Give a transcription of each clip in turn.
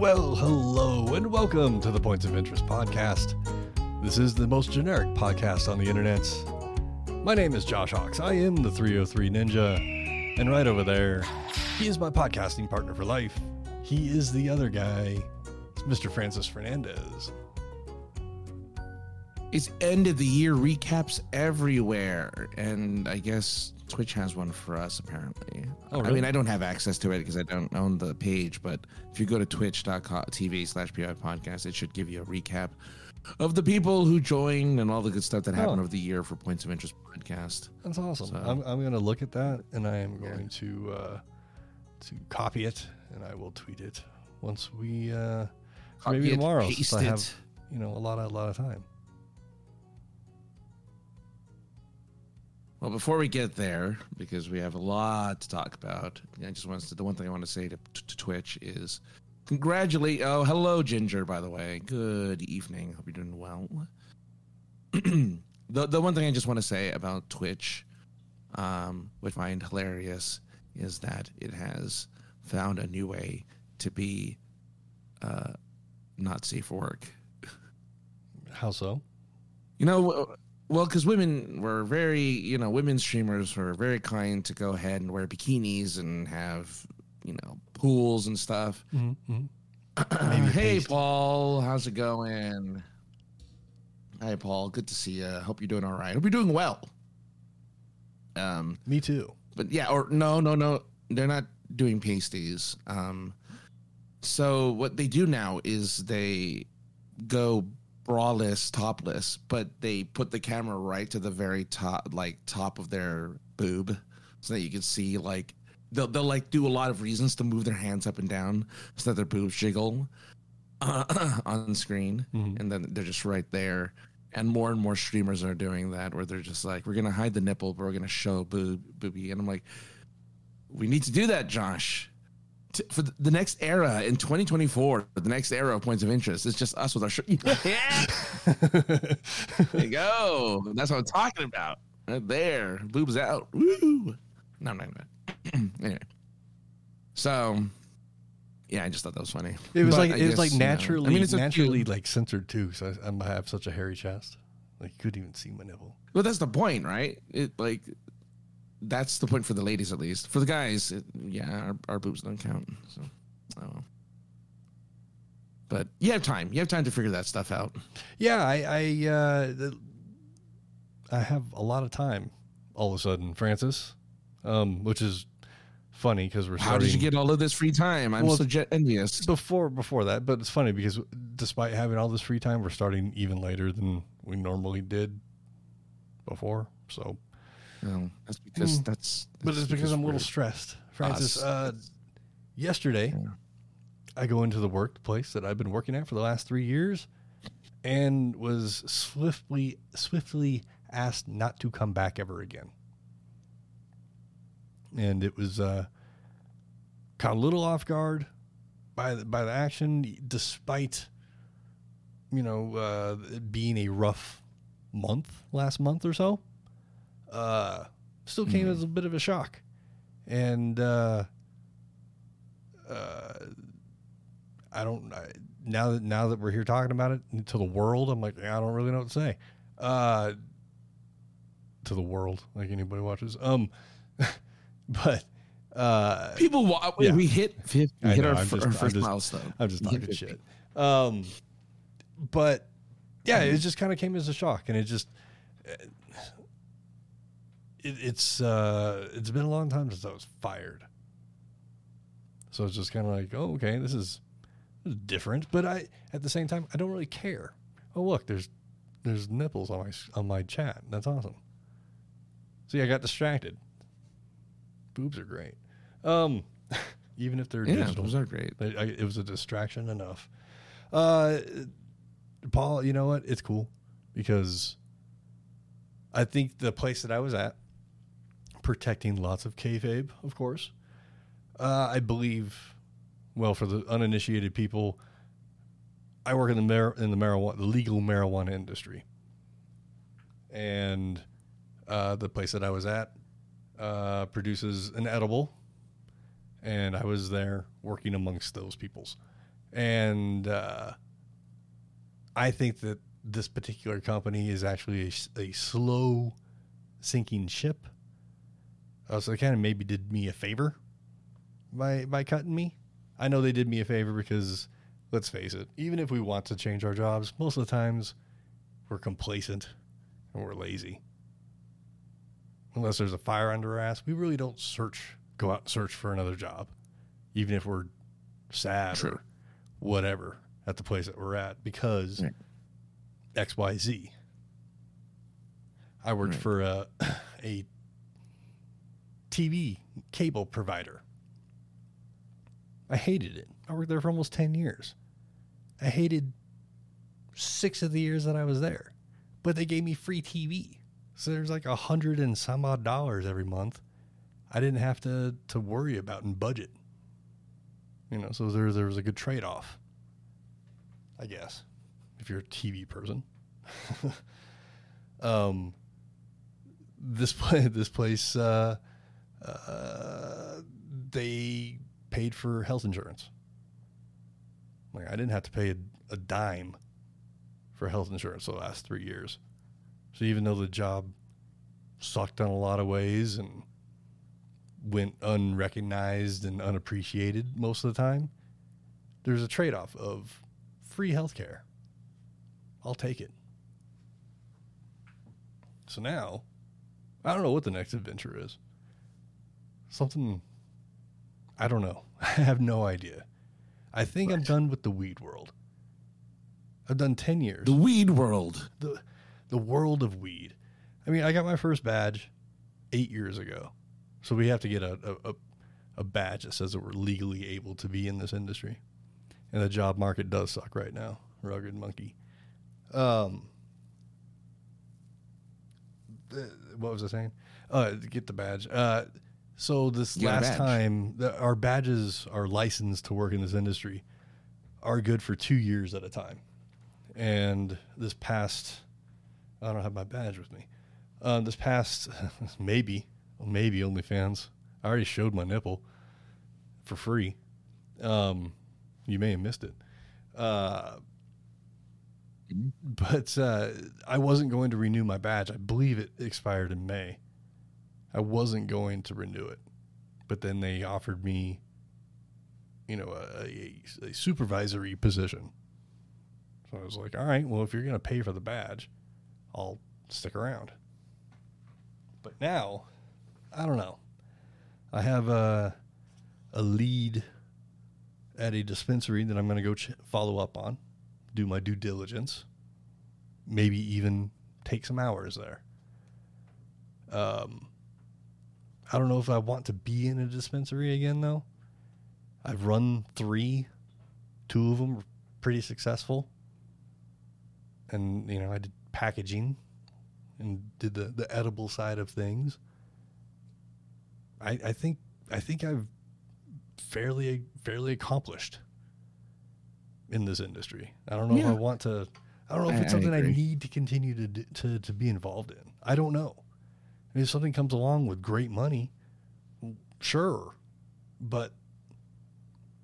Well, hello, and welcome to the Points of Interest podcast. This is the most generic podcast on the internet. My name is Josh Hawks. I am the 303 Ninja, and right over there, he is my podcasting partner for life. He is the other guy, it's Mr. Francis Fernandez. It's end of the year recaps everywhere, and I guess Twitch has one for us apparently. Oh, I mean, I don't have access to it because I don't own the page, but if you go to twitch.tv slash PI podcast, it should give you a recap of the people who joined and all the good stuff that happened Oh. over the year for Points of Interest podcast. That's awesome. So- I'm, I'm going to look at that, and I am Yeah. going to uh, to copy it, and I will tweet it once we uh, maybe it, tomorrow. since I have it. you know a lot of a lot of time. Well, before we get there, because we have a lot to talk about, I just want to, the one thing I want to say to, to Twitch is congratulate. Oh, hello, Ginger. By the way, good evening. Hope you're doing well. the the one thing I just want to say about Twitch, um, which I find hilarious, is that it has found a new way to be uh, not safe for work. How so? You know, well, because women were very, you know, women streamers were very kind to go ahead and wear bikinis and have, you know, pools and stuff. Mm-hmm. hey, paste. Paul, how's it going? Hi, Paul. Good to see you. Hope you're doing all right. Hope you're doing well. Um, Me too. but yeah, or no, no, no, they're not doing pasties. Um, so what they do now is they go braless, topless, but they put the camera right to the very top, like top of their boob, so that you can see like they'll they'll like do a lot of reasons to move their hands up and down so that their boobs jiggle uh, on screen, Mhm. and then they're just right there. And more and more streamers are doing that, where they're just like, "We're gonna hide the nipple, but we're gonna show boob boobie," and I'm like, "We need to do that, Josh." T- for the- next era in 2024, the next era of points of interest, it's just us with our shirt. yeah, there you go. That's what I'm talking about. Right there, boobs out. Woo! No, no, no. anyway, so yeah, I just thought that was funny. It was But like I it was guess, like you know, naturally, I mean, it's naturally like censored too. So I, I have such a hairy chest, like you couldn't even see my nipple. Well, that's the point, right? It like that's the point for the ladies, at least. For the guys, it, yeah, our, our boobs don't count. So, oh. But you have time. You have time to figure that stuff out. Yeah, I I uh, I have a lot of time all of a sudden, Francis, um, which is funny because we're How did you get all of this free time? I'm Well, so jet envious. before before that? But it's funny because despite having all this free time, we're starting even later than we normally did before. So, No, that's because Mm. that's. but it's because I'm a little stressed, Francis. Uh, yesterday, Yeah. I go into the workplace that I've been working at for the last three years, and was swiftly swiftly asked not to come back ever again. And it was uh, caught a little off guard by the, by the action, despite you know uh, being a rough month last month or so. Uh, still came as a bit of a shock, and uh, uh, I don't I, now that now that we're here talking about it to the world. I'm like I don't really know what to say. Uh, to the world, like anybody watches. Um, but uh, People, wa- Yeah. we hit 50, we hit know, our, I'm just- our I'm first just- milestone. I'm just talking shit. Um, but yeah, it just kind of came as a shock, and it just it, it's uh, it's been a long time since I was fired. So it's just kind of like, oh, okay, this is, this is different, but I at the same time I don't really care. Oh, look, there's there's nipples on my on my chat. That's awesome. See, I got distracted. Boobs are great. Um, even if they're Yeah, digital. those are great. I, I, it was a distraction enough. Uh, Paul, you know what? It's cool because I think the place that I was at, protecting lots of kayfabe, of course. Uh, I believe, well, for the uninitiated people, I work in the mar- in the marijuana, the legal marijuana industry, and uh, the place that I was at uh, produces an edible and I was there working amongst those peoples. and uh, I think that this particular company is actually a slow sinking ship. Uh, so they kind of maybe did me a favor by by cutting me. I know they did me a favor because let's face it, even if we want to change our jobs, most of the times we're complacent and we're lazy. Unless there's a fire under our ass, we really don't search, go out and search for another job, even if we're sad True. or whatever at the place that we're at because Right. X, Y, Z. I worked Right. for a a TV cable provider. I hated it. I worked there for almost 10 years. I hated six of the years that I was there, but they gave me free TV. So there's like a hundred and some odd dollars every month. I didn't have to, to worry about in budget. You know, so there, there was a good trade off, I guess, if you're a TV person. um, this place, this place, uh, uh, they paid for health insurance. Like I didn't have to pay a, a dime for health insurance the last three years. So even though the job sucked in a lot of ways and went unrecognized and unappreciated most of the time, there's a trade off of free health care. I'll take it. So now, I don't know what the next adventure is. Something, I don't know. I have no idea. I think I'm done with the weed world. I've done 10 years The weed world. the the world of weed. I mean, I got my first badge eight years ago, so we have to get a a, a, a badge that says that we're legally able to be in this industry. And the job market does suck right now. Rugged monkey. Um, the- what was I saying? Uh, get the badge. Uh, so this You last time, the, our badges are licensed to work in this industry, are good for two years at a time. And this past, I don't have my badge with me. Uh, this past, maybe, maybe OnlyFans. I already showed my nipple for free. Um, you may have missed it. Uh, but uh, I wasn't going to renew my badge. I believe it expired in May. I wasn't going to renew it, but then they offered me, you know, a, a, a supervisory position. So I was like, all right, well, if you're going to pay for the badge, I'll stick around. But now, I don't know. I have a, a lead at a dispensary that I'm going to go ch- follow up on, do my due diligence, maybe even take some hours there. Um, I don't know if I want to be in a dispensary again, though. I've run three, two of them were pretty successful. And, you know, I did packaging and did the, the edible side of things. I, I think I think I've fairly fairly accomplished in this industry. I don't know if I want to. I don't know if I- it's I something I, agree. need to continue to to to be involved in. I don't know. If something comes along with great money, sure, but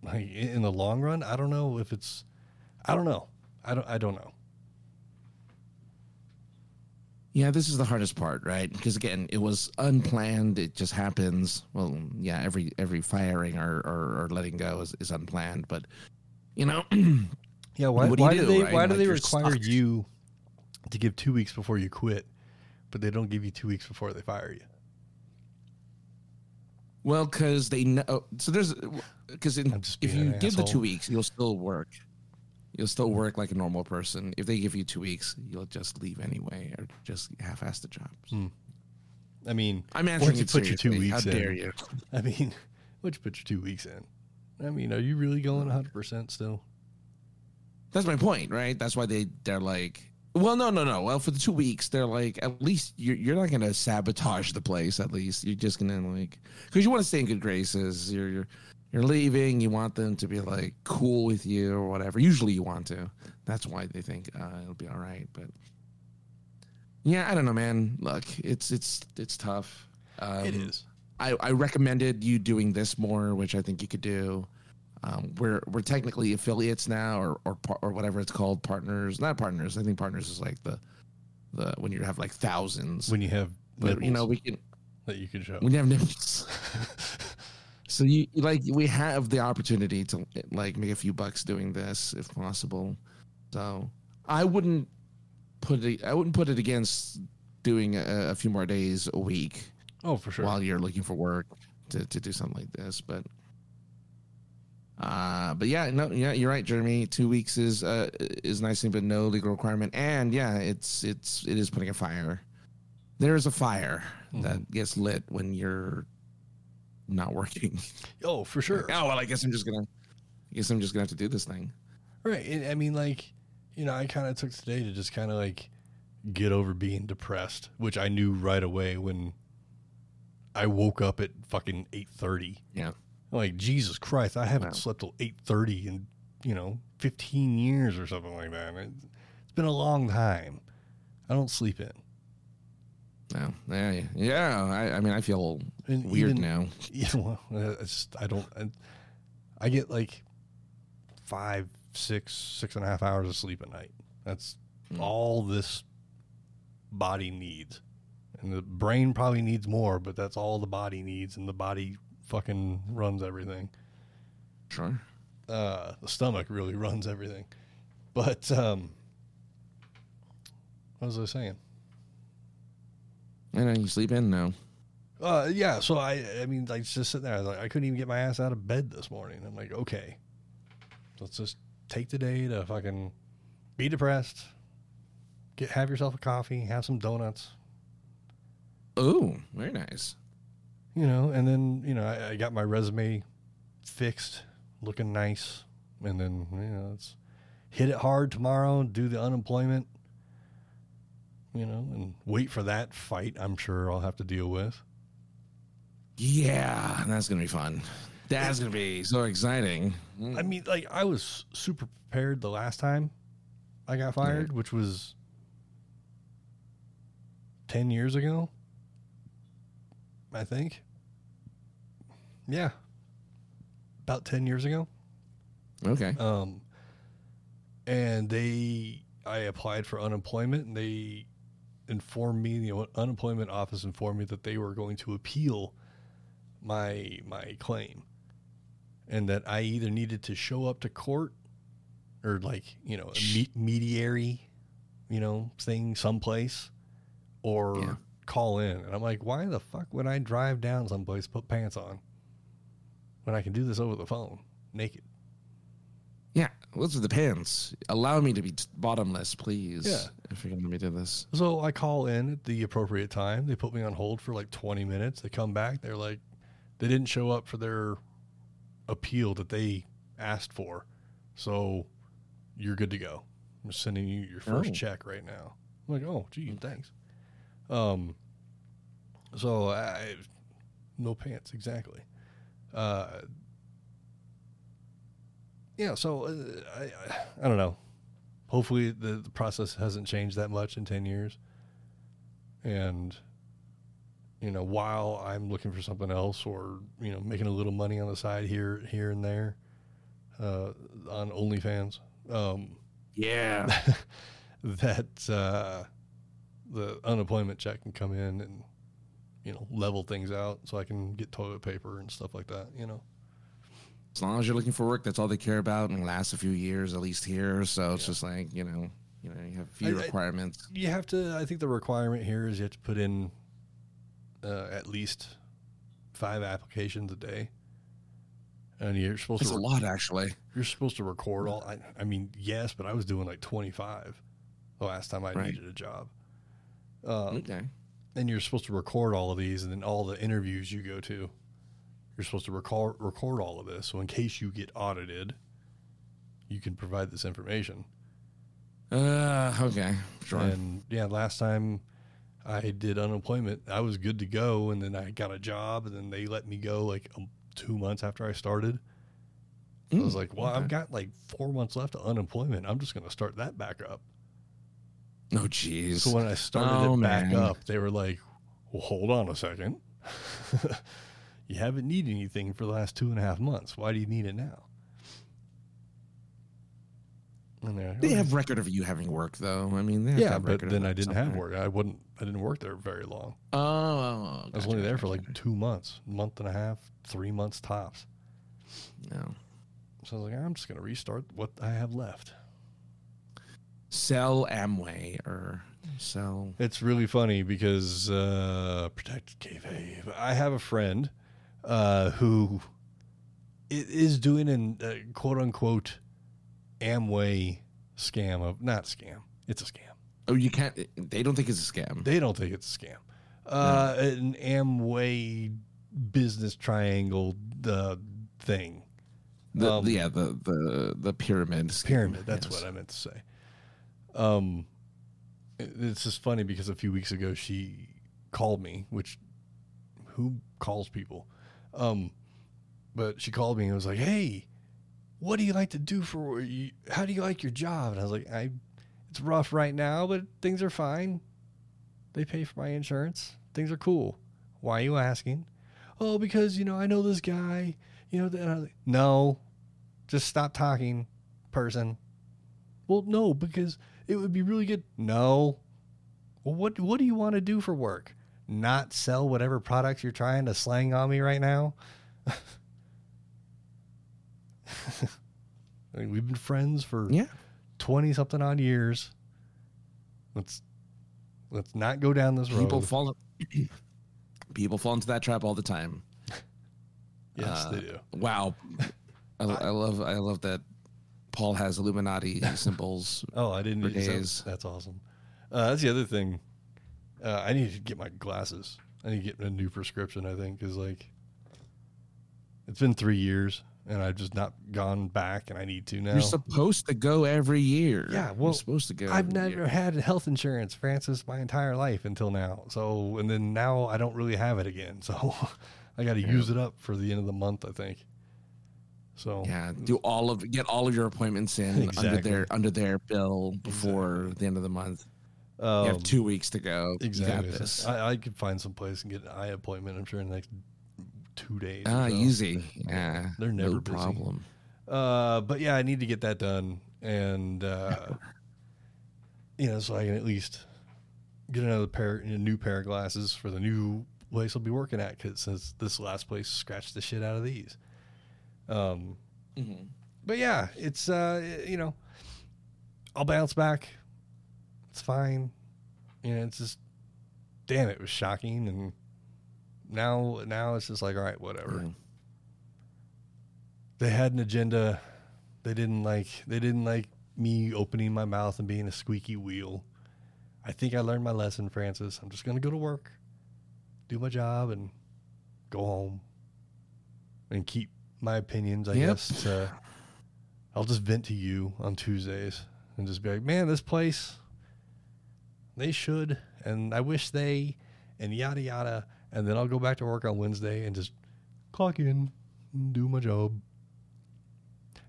like, in the long run, I don't know if it's. I don't know. I don't. I don't know. Yeah, this is the hardest part, right? Because again, it was unplanned. It just happens. Well, yeah, every every firing or, or, or letting go is, is unplanned. But you know, Yeah, why, What do you why do, do, they right? why do they require stuck. you to give two weeks before you quit, but they don't give you two weeks before they fire you? well, because they know. Oh, so there's because if you give the two weeks, you'll still work. You'll still work like a normal person. If they give you two weeks, you'll just leave anyway, or just half-ass the job. Hmm. I mean, I'm answering you put your two weeks How in, dare you? I mean, once you put your two weeks in, I mean, are you really going 100 percent still? That's my point, right? That's why they they're like, well, no, no, no. Well, for the two weeks, they're like, at least you're you're not gonna sabotage the place. At least you're just gonna like, because you want to stay in good graces. You're you're you're leaving. You want them to be like cool with you or whatever. Usually, you want to. That's why they think uh, it'll be all right. But yeah, I don't know, man. Look, it's it's it's tough. Um, it is. I, I recommended you doing this more, which I think you could do. Um, we're we're technically affiliates now, or or or whatever it's called, partners. Not partners. I think partners is like the the when you have like thousands. when you have but you know we can that you can show. when you have nipples. so you like we have the opportunity to like make a few bucks doing this if possible. So I wouldn't put it. I wouldn't put it against doing a, a few more days a week oh, for sure. while you're looking for work to, to do something like this. But uh but yeah, no, yeah, you're right, Jeremy. Two weeks is uh is nice thing, but no legal requirement. And yeah, it's it's it is putting a fire. There is a fire that gets lit when you're not working. oh, for sure. oh well, I guess I'm just gonna. I guess I'm just gonna have to do this thing. Right. And, I mean, like, you know, I kind of took today to just kind of like get over being depressed, which I knew right away when I woke up at fucking eight thirty. Yeah. Like Jesus Christ, I haven't Wow. slept till eight thirty in you know fifteen years or something like that. It, it's been a long time. I don't sleep in. No. Yeah. Yeah. I, I mean, I feel And weird even- now. Yeah, well, just I don't. I, I get like five, six, six and a half hours of sleep a night. That's Mm. all this body needs, and the brain probably needs more, but that's all the body needs, and the body fucking runs everything. Sure. Uh, the stomach really runs everything. But um, what was I saying? I know you sleep in now. Uh, yeah. So I, I mean, like just sitting there, I was like, I couldn't even get my ass out of bed this morning. I'm like, okay, let's just take the day to fucking be depressed. Get have yourself a coffee, have some donuts, Oh, very nice. You know, and then you know I, I got my resume fixed, looking nice, and then you know it's hit it hard tomorrow, do the unemployment, you know, and wait for that fight. I'm sure I'll have to deal with. Yeah, that's gonna be fun. That's gonna be so exciting. I mean, like I was super prepared the last time I got fired, which was ten years ago. I think. Yeah. About ten years ago. Okay. Um and they I applied for unemployment and they informed me the unemployment office informed me that they were going to appeal my my claim and that I either needed to show up to court or like you know a me- mediary you know thing someplace or Yeah. call in and I'm like why the fuck would I drive down someplace put pants on when I can do this over the phone naked Yeah, those are the pants. Allow me to be t- bottomless, please. Yeah. If you're gonna let me do this. So I call in at the appropriate time. They put me on hold for like 20 minutes. They come back. They're like, they didn't show up for their appeal that they asked for. So you're good to go. I'm sending you your first Oh. check right now. I'm like, oh, gee, thanks. Um, so I, no pants, exactly. Uh, yeah, so uh, I, I, don't know hopefully the, the process hasn't changed that much in 10 years and you know while i'm looking for something else or you know making a little money on the side here here and there uh, on onlyfans um, Yeah. that uh, the unemployment check can come in and you know level things out so i can get toilet paper and stuff like that you know as long as you're looking for work, that's all they care about, and lasts a few years at least here. So it's just like you know, you know, you have a few I- I- requirements. you have to i think the requirement here is you have to put in uh, at least five applications a day and you're supposed It's to a lot, actually. you're supposed to record all I, I mean yes but i was doing like 25 the last time i Right. needed a job um, Okay. And you're supposed to record all of these and then all the interviews you go to you're supposed to record record all of this so in case you get audited you can provide this information Uh, okay. Sure. And yeah, last time I did unemployment, I was good to go, and then I got a job, and then they let me go like um, two months after I started. I was Mm, like, well, okay. I've got like four months left of unemployment. I'm just going to start that back up. Oh, jeez. So when I started Oh, it back man. up, they were like, well, hold on a second. you haven't needed anything for the last two and a half months. Why do you need it now? And like, They "Okay." have record of you having work, though. I mean, they yeah, but then I didn't have work. I wouldn't. I didn't work there very long. Oh, oh, oh I was gotcha, only there gotcha, for like gotcha. two months, month and a half, three months tops. No. So I was like, I'm just gonna restart what I have left. Sell Amway or sell. It's really funny because uh, protected kayfabe. I have a friend uh, who is doing an uh, quote unquote Amway scam of not scam. It's a scam. Oh, you can't. They don't think it's a scam. They don't think it's a scam. Uh, An Amway business triangle uh, thing. The, um, yeah, the the the pyramid. scheme, pyramid. That's yes. what I meant to say. Um, it- it's just funny because a few weeks ago she called me, which who calls people? Um, but she called me and was like, "Hey, what do you like to do for? you- How do you like your job?" And I was like, "I, it's rough right now, but things are fine. They pay for my insurance. Things are cool. Why are you asking? Oh, because you know I know this guy. You know, was like, no, just stop talking, person. Well, no, because it would be really good. No. Well, what what do you want to do for work? Not sell whatever products you're trying to slang on me right now. I mean, we've been friends for Yeah. twenty something odd years. Let's let's not go down this road. People fall. People fall into that trap all the time. yes, uh, they do. Wow. I, I love I love that Paul has Illuminati symbols. Oh, I didn't for that. That's awesome. Uh, that's the other thing. Uh, I need to get my glasses. I need to get a new prescription. I think because like it's been three years and I've just not gone back, and I need to now. You're supposed to go every year. Yeah, You're supposed to go. I've never year. had health insurance, Francis, my entire life until now. So, and then now I don't really have it again. So, I got to Yeah. use it up for the end of the month, I think. So, Yeah, do all of get all of your appointments in under their under their bill before the end of the month. um, you have two weeks to go. Exactly. I, I could find some place and get an eye appointment. I'm sure in the next two days. Ah, so. easy. Yeah, They're never no problem. Uh, but yeah, I need to get that done, and uh, you know, so I can at least get another pair, a new pair of glasses for the new place I'll be working at. Because since this last place scratched the shit out of these. Um, but yeah, it's uh, you know, I'll bounce back. It's fine. You know, it's just, damn, it was shocking, and now now it's just like, all right, whatever Yeah. they had an agenda. They didn't like they didn't like me opening my mouth and being a squeaky wheel. I think I learned my lesson, Francis. I'm just gonna go to work, do my job, and go home, and keep my opinions. I Yep. guess. To, I'll just vent to you on Tuesdays and just be like, "Man, this place, they should," and I wish they, and yada yada, and then I'll go back to work on Wednesday and just clock in, and do my job.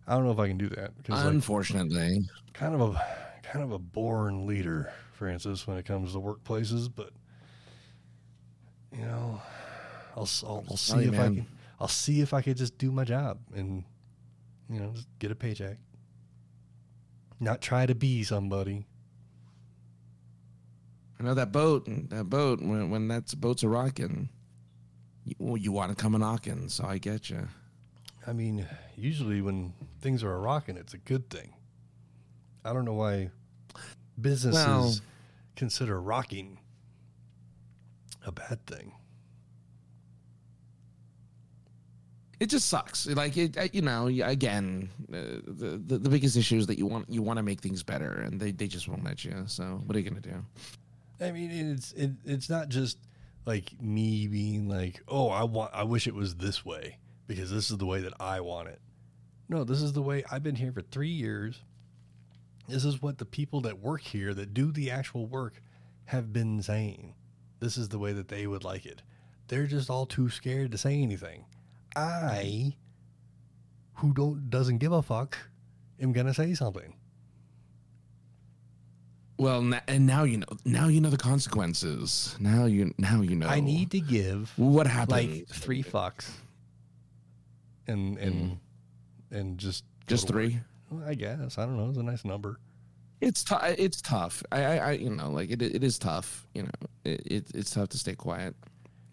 I don't know if I can do that because like, Unfortunately, kind of a kind of a born leader, Francis, when it comes to workplaces. But you know, I'll I'll, I'll see Sorry, if I can. I'll see if I could just do my job and you know just get a paycheck. Not try to be somebody. I know that boat. That boat. When when that boat's a rocking, you, well, you want to come a knocking. So I get you. I mean, usually when things are a rocking, it's a good thing. I don't know why businesses Well- consider rocking a bad thing. It just sucks. Like it, you know. Again, uh, the, the the biggest issue is that you want you want to make things better, and they, they just won't let you. So what are you gonna do? I mean, it's it, it's not just like me being like, "Oh, I want I wish it was this way because this is the way that I want it." No, this is the way I've been here for 3 years. This is what the people that work here that do the actual work have been saying. This is the way that they would like it. They're just all too scared to say anything. I who don't doesn't give a fuck am going to say something. Well, and now you know. Now you know the consequences. Now you now you know. I need to give what happened. like three fucks and and mm. and just just three. Well, I guess I don't know. It's a nice number. It's tough. It's tough. I, I, I, you know, like it, it is tough. You know, it, it it's tough to stay quiet.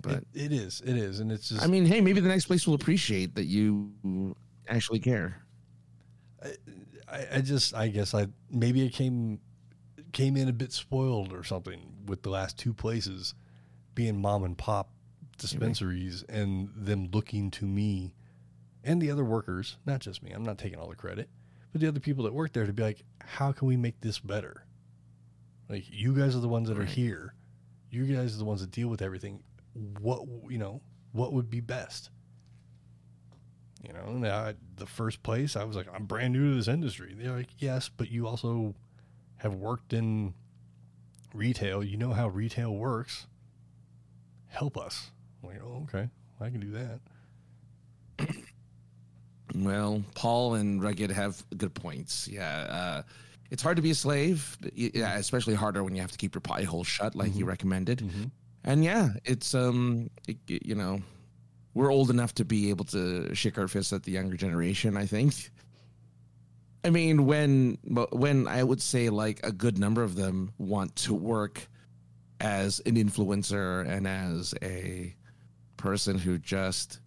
But It, it is. It is, and it's just. I mean, hey, maybe the next place will appreciate that you actually care. I, I just. I guess I maybe it came came in a bit spoiled or something with the last two places being mom and pop dispensaries and them looking to me and the other workers, not just me. I'm not taking all the credit, but the other people that work there to be like, how can we make this better? Like you guys are the ones that are here. You guys are the ones that deal with everything. What you know, what would be best? You know, and I, the first place I was like, I'm brand new to this industry. They're like, yes, but you also have worked in retail. You know how retail works. Help us. I'm like, oh, okay, I can do that. Well, Paul and Rugged have good points. Yeah, uh, it's hard to be a slave. Yeah, especially harder when you have to keep your pie hole shut, like you recommended. Mhm. And yeah, it's um, it, you know, we're old enough to be able to shake our fists at the younger generation. I think. I mean, when when I would say like a good number of them want to work as an influencer and as a person who just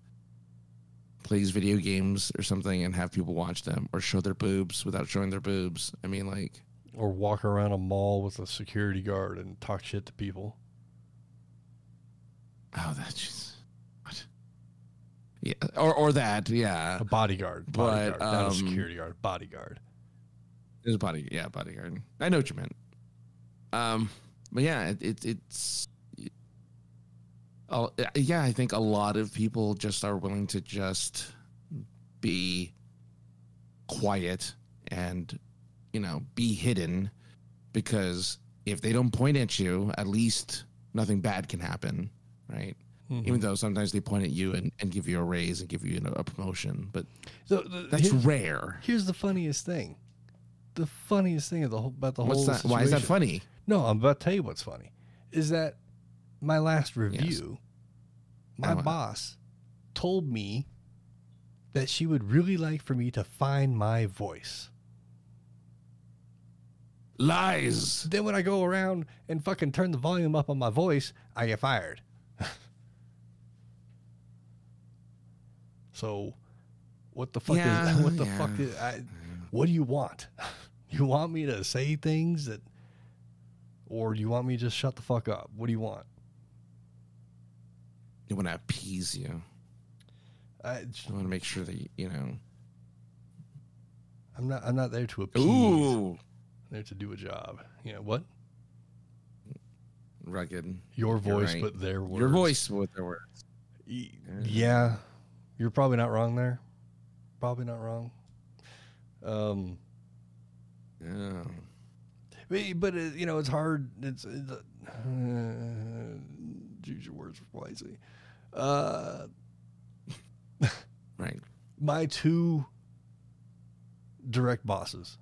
plays video games or something and have people watch them or show their boobs without showing their boobs. I mean, like, Or walk around a mall with a security guard and talk shit to people. Oh, that's just what? Yeah, or or that, yeah. A bodyguard, But, bodyguard, not a um, security guard, bodyguard. There's a body, yeah, bodyguard. I know what you meant. Um, but yeah, it, it it's. Oh, yeah, I think a lot of people just are willing to just be quiet and, you know, be hidden because if they don't point at you, at least nothing bad can happen, right? Mhm. Even though sometimes they point at you and, and give you a raise and give you a promotion, but So the, that's here- rare. here's the funniest thing. The funniest thing of the whole, about the What's whole that? Why is that funny? No, I'm about to tell you what's funny. Is that my last review, my Oh, boss told me that she would really like for me to find my voice. Lies. Then when I go around and fucking turn the volume up on my voice, I get fired. So what the fuck Yeah, is what the yeah. fuck is I what do you want? You want me to say things that or do you want me to just shut the fuck up? What do you want? They want to appease you. I, They want to make sure that you, you know. I'm not I'm not there to appease. Ooh, I'm there to do a job. You know what? rugged. Your voice right. but their words. Your voice with their words. Yeah, you're probably not wrong there. Probably not wrong. Um, Yeah. but, it, you know, it's hard. It's, it's uh, use your words wisely. Uh, Right. my two direct bosses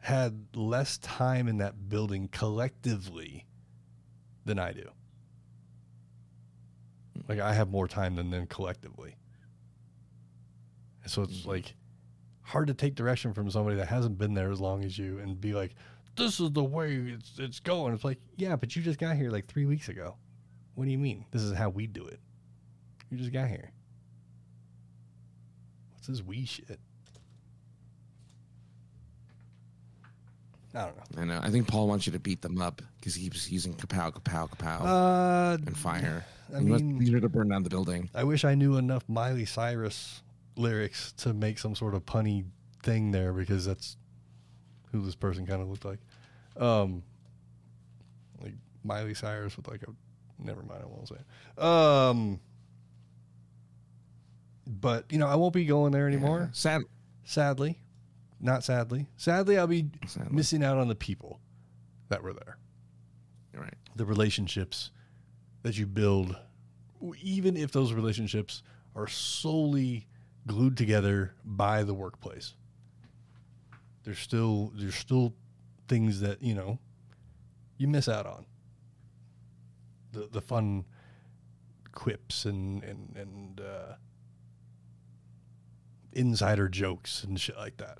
had less time in that building collectively than I do. Like I have more time than them collectively. And so it's like hard to take direction from somebody that hasn't been there as long as you and be like, this is the way it's, it's going. It's like, yeah, but you just got here like three weeks ago. What do you mean? This is how we do it. You just got here. What's this we shit? I don't know. I know. I think Paul wants you to beat them up because he keeps using kapow, kapow, kapow, Uh, and fire. I mean, Peter to burn down the building. I wish I knew enough Miley Cyrus lyrics to make some sort of punny thing there because that's who this person kind of looked like. Um, like Miley Cyrus with like a never mind, I won't say. It. Um, but you know, I won't be going there anymore. Yeah. Sad. Sadly, not sadly. Sadly, I'll be Sadly. missing out on the people that were there You're right. the relationships that you build, even if those relationships are solely glued together by the workplace. There's still there's still things that you know you miss out on. The the fun quips and and and uh, insider jokes and shit like that.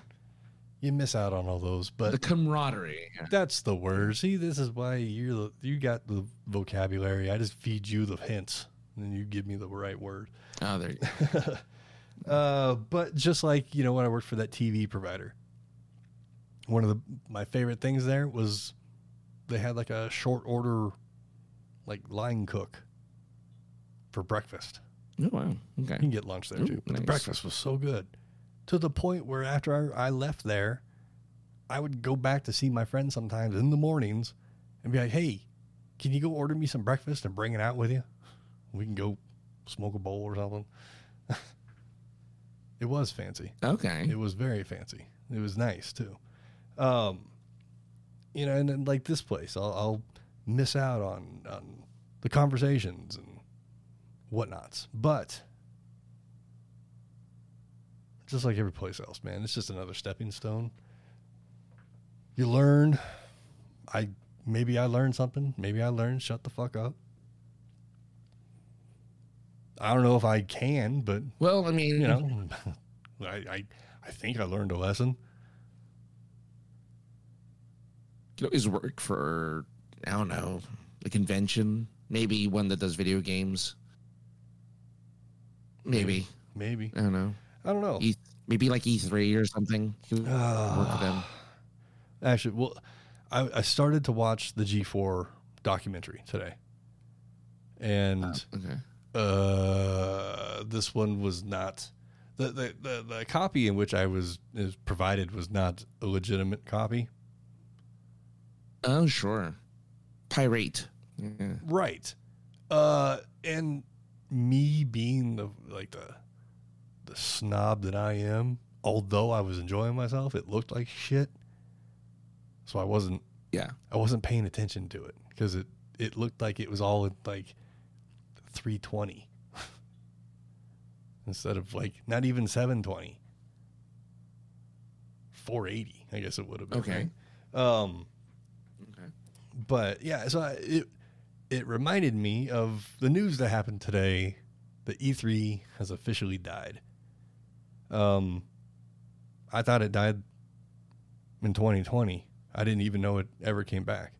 You miss out on all those, but the camaraderie. that's the word. See, this is why you're the, you got the vocabulary. I just feed you the hints, and then you give me the right word. Oh, there. Uh, but just like you know, when I worked for that TV provider, one of the my favorite things there was they had like a short order, like line cook for breakfast. Oh, wow. Okay. You can get lunch there Ooh, too, but the breakfast was so good to the point where after I, I left there, I would go back to see my friends sometimes in the mornings and be like, "Hey, can you go order me some breakfast and bring it out with you? We can go smoke a bowl or something." it was fancy. Okay. It was very fancy. It was nice too. Um, you know, and then like this place, I'll, I'll miss out on on the conversations and whatnots. But just like every place else, man, it's just another stepping stone. You learn. I maybe I learned something. Maybe I learned shut the fuck up. I don't know if I can, but Well, I mean, you know, I, I I think I learned a lesson. you always work for I don't know a convention, maybe one that does video games. Maybe Maybe I don't know. I don't know. E, maybe like E three or something. Work them. Actually, well, I, I started to watch the G4 documentary today, and Okay. uh, this one was not the, the the the copy in which I was is provided was not a legitimate copy. Oh sure. Pirate. Yeah. Right. Uh, and me being the like the the snob that I am, although I was enjoying myself, it looked like shit. So I wasn't Yeah. I wasn't paying attention to it because it it looked like it was all at like 320 instead of like not even 720 480 i guess it would have been Okay. right? um Okay. but yeah so I, it it reminded me of the news that happened today that E3 has officially died um i thought it died in 2020 i didn't even know it ever came back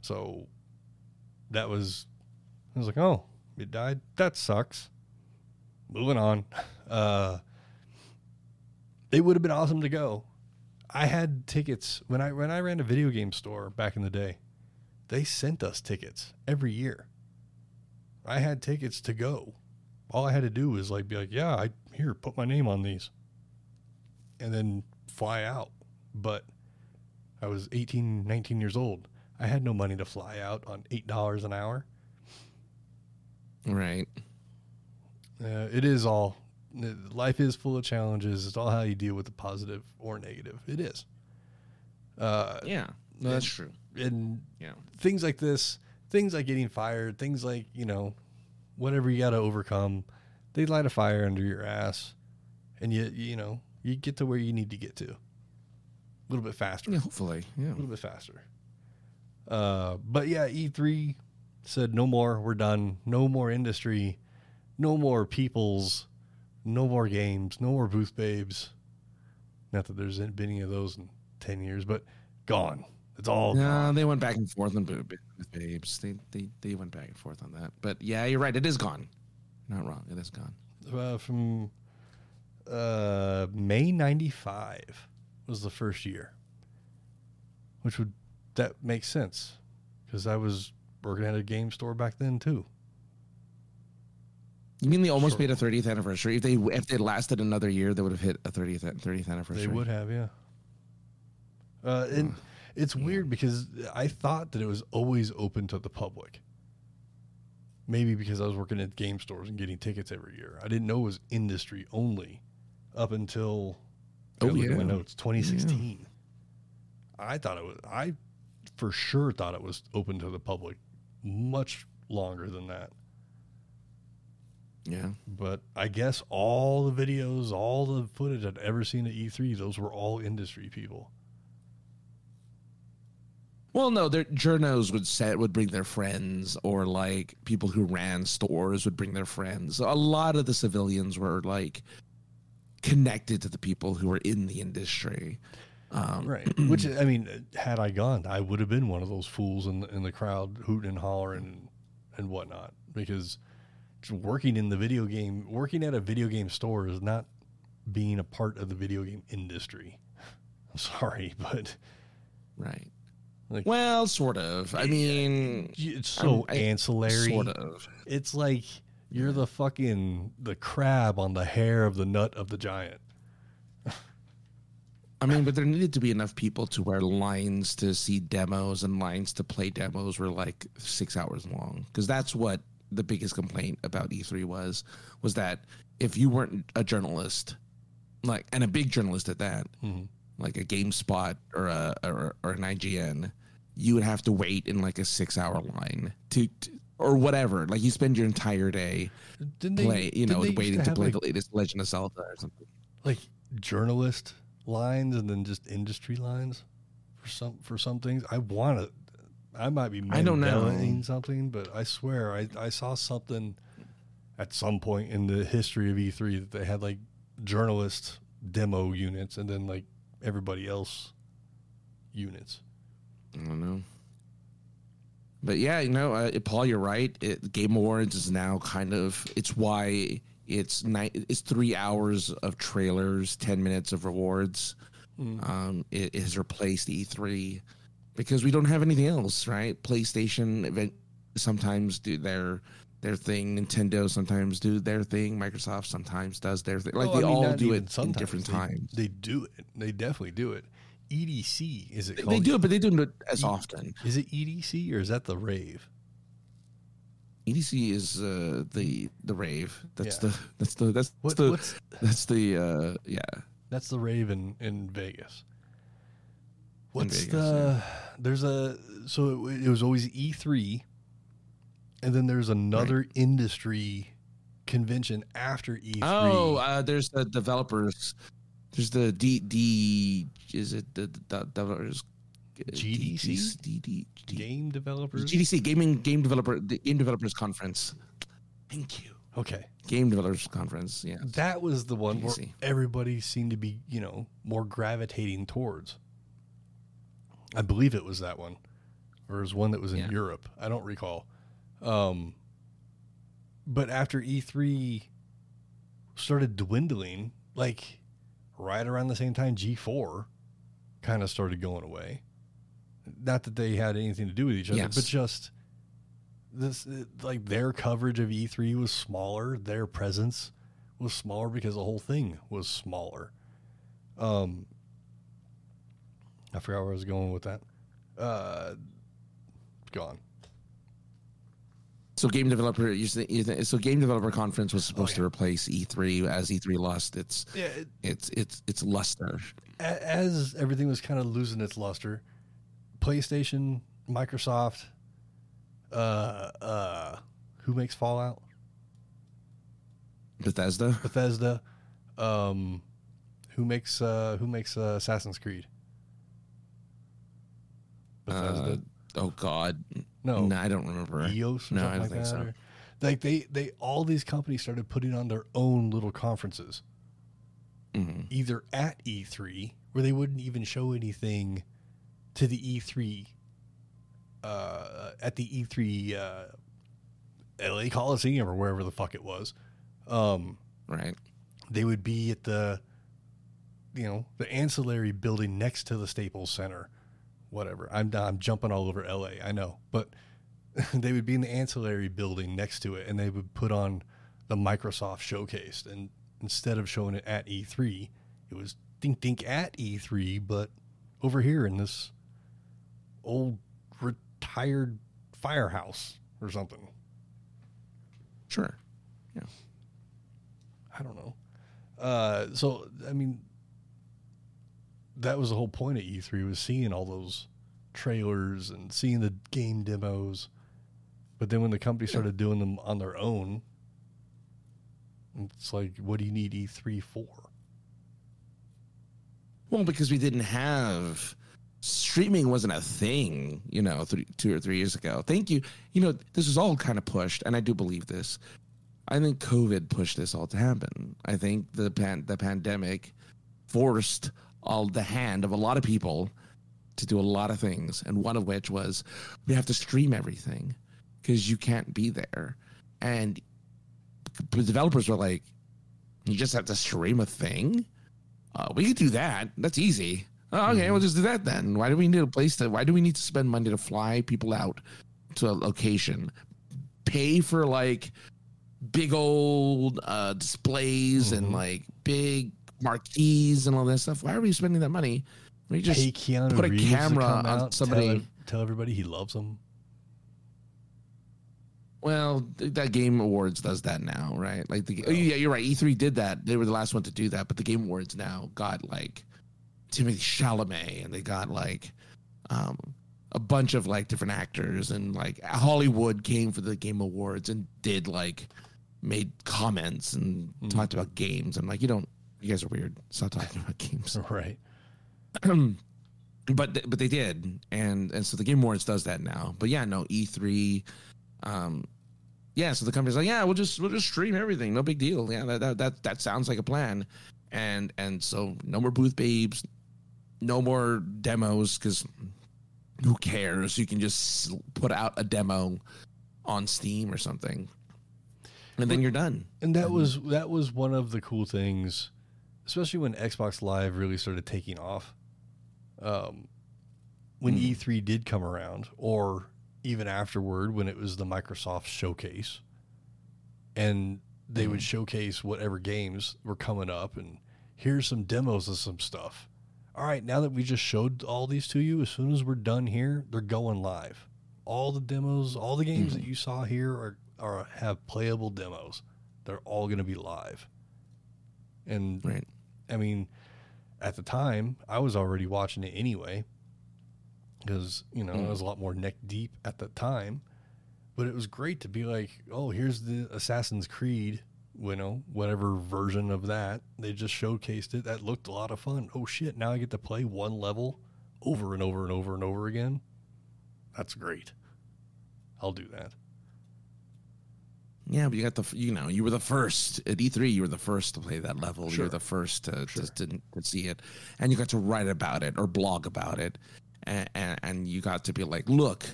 so that was i was like oh it died that sucks moving on uh it would have been awesome to go I had tickets when I when I ran a video game store back in the day. They sent us tickets every year. I had tickets to go. All I had to do was like be like, "Yeah, I here put my name on these." And then fly out. But I was 18, 19 years old. I had no money to fly out on $8 an hour. Right. Uh, it is all life is full of challenges. It's all how you deal with the positive or negative. It is. Uh, Yeah. No, that's true. and Yeah. things like this, things like getting fired, things like, you know, whatever you got to overcome, they light a fire under your ass and you, you know, you get to where you need to get to a little bit faster, Yeah. Hopefully. Yeah. a little bit faster. Uh, but yeah, E3 said no more. We're done. No more industry. No more peoples. No more games. No more booth babes. Not that there's been any of those in 10 years, but gone. It's all No, gone. they went back and forth on boob with babes. They, they they went back and forth on that. But yeah, you're right. It is gone. Not wrong. It is gone. uh, from uh, May '95 was the first year, which would that makes sense because I was working at a game store back then too. You mean they almost Sure. made a 30th anniversary? If they if they lasted another year, they would have hit a 30th 30th anniversary. They would have, yeah. Uh, and it's weird because I thought that it was always open to the public. Maybe because I was working at game stores and getting tickets every year. I didn't know it was industry only up until Oh, yeah. my yeah. notes 2016. I thought it was I for sure thought it was open to the public much longer than that. Yeah. But I guess all the videos, all the footage I'd ever seen at E3, those were all industry people. Well, no, their journos would set would bring their friends, or like people who ran stores would bring their friends. A lot of the civilians were like connected to the people who were in the industry. Um, right. Which I mean, had I gone, I would have been one of those fools in the, in the crowd hooting and hollering and, and whatnot. Because working in the video game, working at a video game store is not being a part of the video game industry. I'm sorry, but Right. Like- well, sort of. I mean, it's so I- ancillary. sort of. It's like you're the fucking the crab on the hair of the nut of the giant. I mean, but there needed to be enough people to where lines to see demos and lines to play demos were like six hours long. Because that's what the biggest complaint about E3 was, was that if you weren't a journalist, like, and a big journalist at that, Mhm. like a GameSpot or a or, or an IGN, you would have to wait in like a six hour line to, to or whatever. Like you spend your entire day Didn't they play, you know, waiting to have, play like, the latest Legend of Zelda or something. like journalist lines and then just industry lines for some for some things. I want to. I might be I don't know. Something, but I swear I I saw something at some point in the history of E3 that they had like journalist demo units and then like everybody else units. I don't know. But yeah, you know, uh, Paul, you're right. It, Game Awards is now kind of it's why it's night. It's three hours of trailers, ten minutes of rewards. Um, it, it has replaced E3 because we don't have anything else, right? PlayStation event sometimes do their their thing. Nintendo sometimes do their thing. Microsoft sometimes does their thing. Like Well, they I mean, all do it in different They- times. They do it. They definitely do it. EDC is it They, called? they do it, but they don't do it as E- often. Is it EDC or is that the rave? EDC is uh, the the rave. That's Yeah. the that's the that's What, the that's the uh, yeah. That's the rave in, in Vegas. What's Vegas, the? There's a so it, it was always E3, and then there's another industry convention after E E3. Oh, uh, there's the developers. There's the D D. Is it the, the developers? GDC? D, D, D, game developers. GDC Gaming Game Developer the Game Developers Conference. Thank you. okay, Game Developers Conference. Yeah. that was the one where everybody seemed to be you know more gravitating towards. I believe it was that one, or it was one that was in Yeah. Europe. I don't recall. Um, but after E3 started dwindling, like right around the same time G4 kind of started going away. Not that they had anything to do with each other, Yes. but just this like their coverage of E3 was smaller, their presence was smaller because the whole thing was smaller. Um I forgot where I was going with that. Uh gone. So game developer, you think, you think, so game developer conference was supposed Oh, to replace E3 as E3 lost its Yeah, it, its its its luster. as everything was kind of losing its luster, PlayStation, Microsoft, uh, uh, who makes Fallout? Bethesda. Bethesda, um, who makes uh, who makes uh, Assassin's Creed? Bethesda. Uh, oh God, no, no, I don't remember. EOS. Or No, something I don't like think that, so. or- like they they all these companies started putting on their own little conferences. Mhm. either at E3 where they wouldn't even show anything to the E3 uh, at the E3 uh, LA Coliseum or wherever the fuck it was. Um, Right. they would be at the you know the ancillary building next to the Staples Center, whatever. I'm I'm jumping all over LA, I know, but they would be in the ancillary building next to it, and they would put on the Microsoft showcase, and instead of showing it at E3, it was dink dink at E3, but over here in this old retired firehouse or something. Sure. Yeah. I don't know. Uh, so I mean, that was the whole point of E3 was seeing all those trailers and seeing the game demos. But then when the company started doing them on their own, it's like, what do you need E3 for? Well, because we didn't have streaming wasn't a thing, you know, three, two or three years ago. Thank you. You know, this was all kind of pushed, and I do believe this. I think COVID pushed this all to happen. I think the pan, the pandemic forced all the hand of a lot of people to do a lot of things, and one of which was we have to stream everything because you can't be there, and the developers were like, "You just have to stream a thing." Uh, we could do that. That's easy. Oh, okay, we'll just do that then. Why do we need a place to? Why do we need to spend money to fly people out to a location, pay for like big old uh, displays and Mhm. like big marquees and all that stuff? Why are we spending that money? We just Keanu put a Reeves camera on out, somebody- Tell, tell everybody he loves them. Well, that Game Awards does that now, right? Like the oh, yeah, you're right. E3 did that. They were the last one to do that, but the Game Awards now got like Timothée Chalamet, and they got like um, a bunch of like different actors, and like Hollywood came for the Game Awards and did like made comments and Mhm. talked about games. I'm like, you don't, you guys are weird. Stop talking about games. Right. but th- but they did, and and so the Game Awards does that now. But yeah, no E3, um, yeah. So the company's like, yeah, we'll just we'll just stream everything, no big deal. Yeah, that that that, that sounds like a plan, and and so no more booth babes, no more demos because who cares? You can just put out a demo on Steam or something, and then you're done. And that was that was one of the cool things, especially when Xbox Live really started taking off. Um, when Mm. E3 did come around, or even afterward when it was the Microsoft showcase, and they would showcase whatever games were coming up, and here's some demos of some stuff. All right, now that we just showed all these to you, as soon as we're done here, they're going live. All the demos, all the games that you saw here are, are have playable demos. They're all going to be live. And Right. I mean, at the time, I was already watching it anyway because, you know, I mm. was a lot more neck deep at the time. But it was great to be like, oh, here's the Assassin's Creed, you know, whatever version of that. They just showcased it. That looked a lot of fun. Oh, shit. Now I get to play one level over and over and over and over again. That's great. I'll do that. Yeah, but you got the you know you were the first at E3. You were the first to play that level. You Sure. were the first to, Sure. to, to to see it, and you got to write about it or blog about it, and, and and you got to be like, look,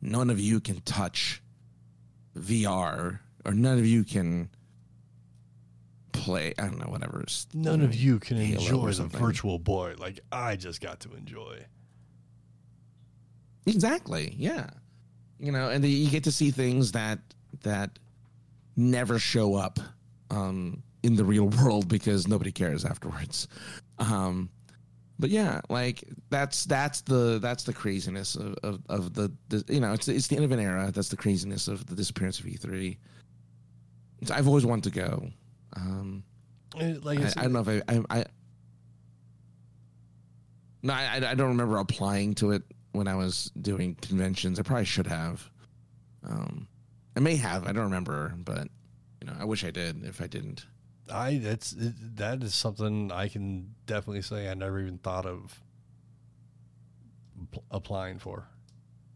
none of you can touch VR, or none of you can play. I don't know, whatever. None of you can Halo enjoy the virtual boy like I just got to enjoy. Exactly. Yeah. You know, and you get to see things that that never show up um, in the real world because nobody cares afterwards. Um, but yeah, like that's that's the that's the craziness of, of, of the, the you know it's it's the end of an era. That's the craziness of the disappearance of E3. I've always wanted to go. Um, Eh, Like I, I, I don't know if I, I, I no, I, I don't remember applying to it when I was doing conventions. I probably should have. Um, I may have. I don't remember, but you know, I wish I did. If I didn't, I that's it, that is something I can definitely say I never even thought of pl- applying for.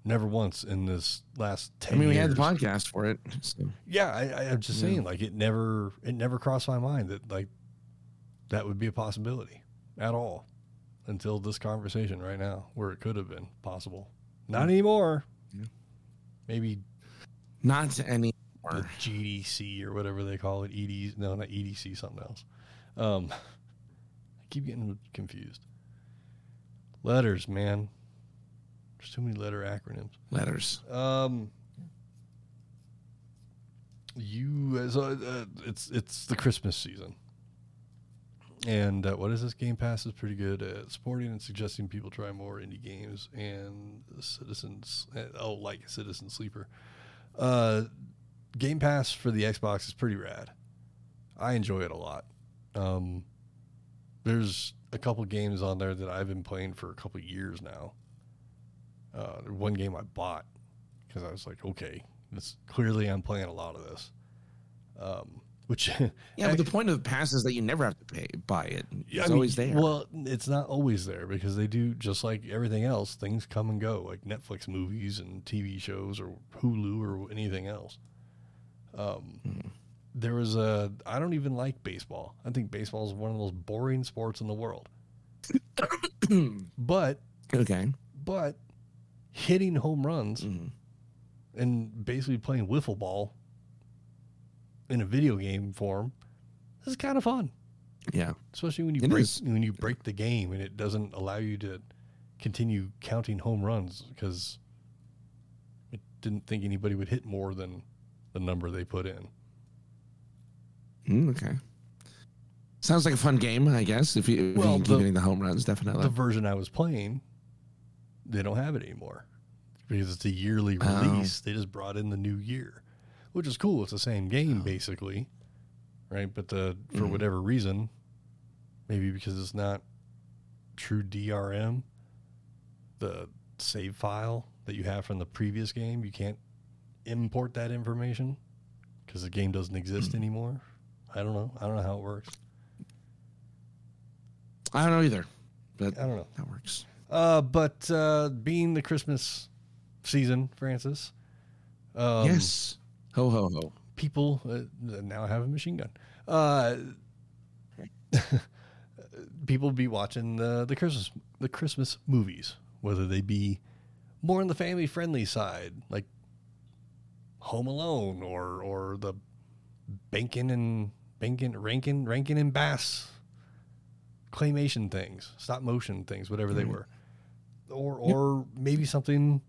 Never once in this last ten. I mean, we had the podcast for it. So. Yeah, I, I'm just Yeah. saying, like it never, it never crossed my mind that like that would be a possibility at all until this conversation right now, where it could have been possible. Not mm. anymore. Yeah. Maybe Not to any. the GDC or whatever they call it. ED, no, not EDC, something else. Um, I keep getting confused. Letters, man. There's too many letter acronyms. letters. Um, you as uh, uh, it's it's the Christmas season, and uh, what is this? Game Pass is pretty good at supporting and suggesting people try more indie games and citizens. uh, Oh, like Citizen Sleeper. Uh, Game Pass for the Xbox is pretty rad. I enjoy it a lot. Um, there's a couple games on there that I've been playing for a couple years now. Uh, one game I bought because I was like, okay, this clearly I'm playing a lot of this. Um, which Yeah, but the point of the pass is that you never have to pay buy it. It's I mean, always there. Well, it's not always there because they do just like everything else. Things come and go, like Netflix movies and TV shows or Hulu or anything else. Um, Hmm. there was a I don't even like baseball. I think baseball is one of the most boring sports in the world. but okay. but hitting home runs Mhm. and basically playing wiffle ball in a video game form this is kind of fun. Yeah. Especially when you It break is. when you break the game and it doesn't allow you to continue counting home runs because it didn't think anybody would hit more than the number they put in. Mm, okay. Sounds like a fun game, I guess. If you, if Well, you keep the- hitting the home runs, definitely. The version I was playing, they don't have it anymore because it's a yearly Oh. release. They just brought in the new year, which is cool. It's the same game basically, right? But the for Mhm. whatever reason, maybe because it's not true DRM, the save file that you have from the previous game, you can't import that information because the game doesn't exist Hmm. anymore. I don't know. I don't know how it works. I don't know either, but I don't know. that works. Uh, but uh, being the Christmas season, Francis, um, yes. Ho ho ho. people uh, now have a machine gun. Uh, people be watching the the Christmas the Christmas movies, whether they be more on the family friendly side, like Home Alone, or or the Bankin and Bankin Rankin Rankin and Bass claymation things, stop motion things, whatever they Mhm. were, or or maybe something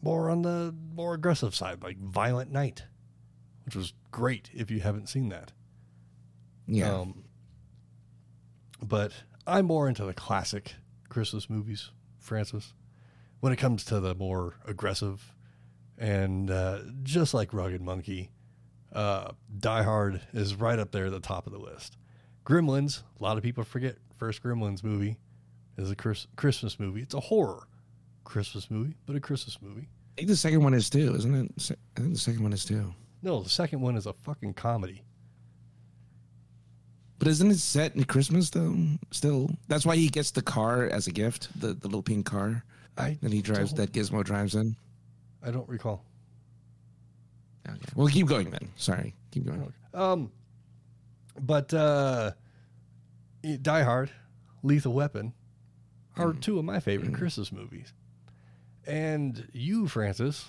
more on the more aggressive side, like Violent Night, which was great if you haven't seen that. Yeah. Um, but I'm more into the classic Christmas movies, Francis, when it comes to the more aggressive and uh, just like Rugged Monkey, uh, Die Hard is right up there at the top of the list. Gremlins, a lot of people forget first Gremlins movie is a Chris- Christmas movie. It's a horror Christmas movie, but a Christmas movie. I think the second one is too, isn't it? I think the second one is too. No, the second one is a fucking comedy. But isn't it set in Christmas though? Still, that's why he gets the car as a gift, the, the little pink car I that he drives, that Gizmo drives in. I don't recall. Okay. Well, keep going then. Sorry, keep going. Um, but uh, Die Hard, Lethal Weapon are two of my favorite Christmas movies. And you, Francis,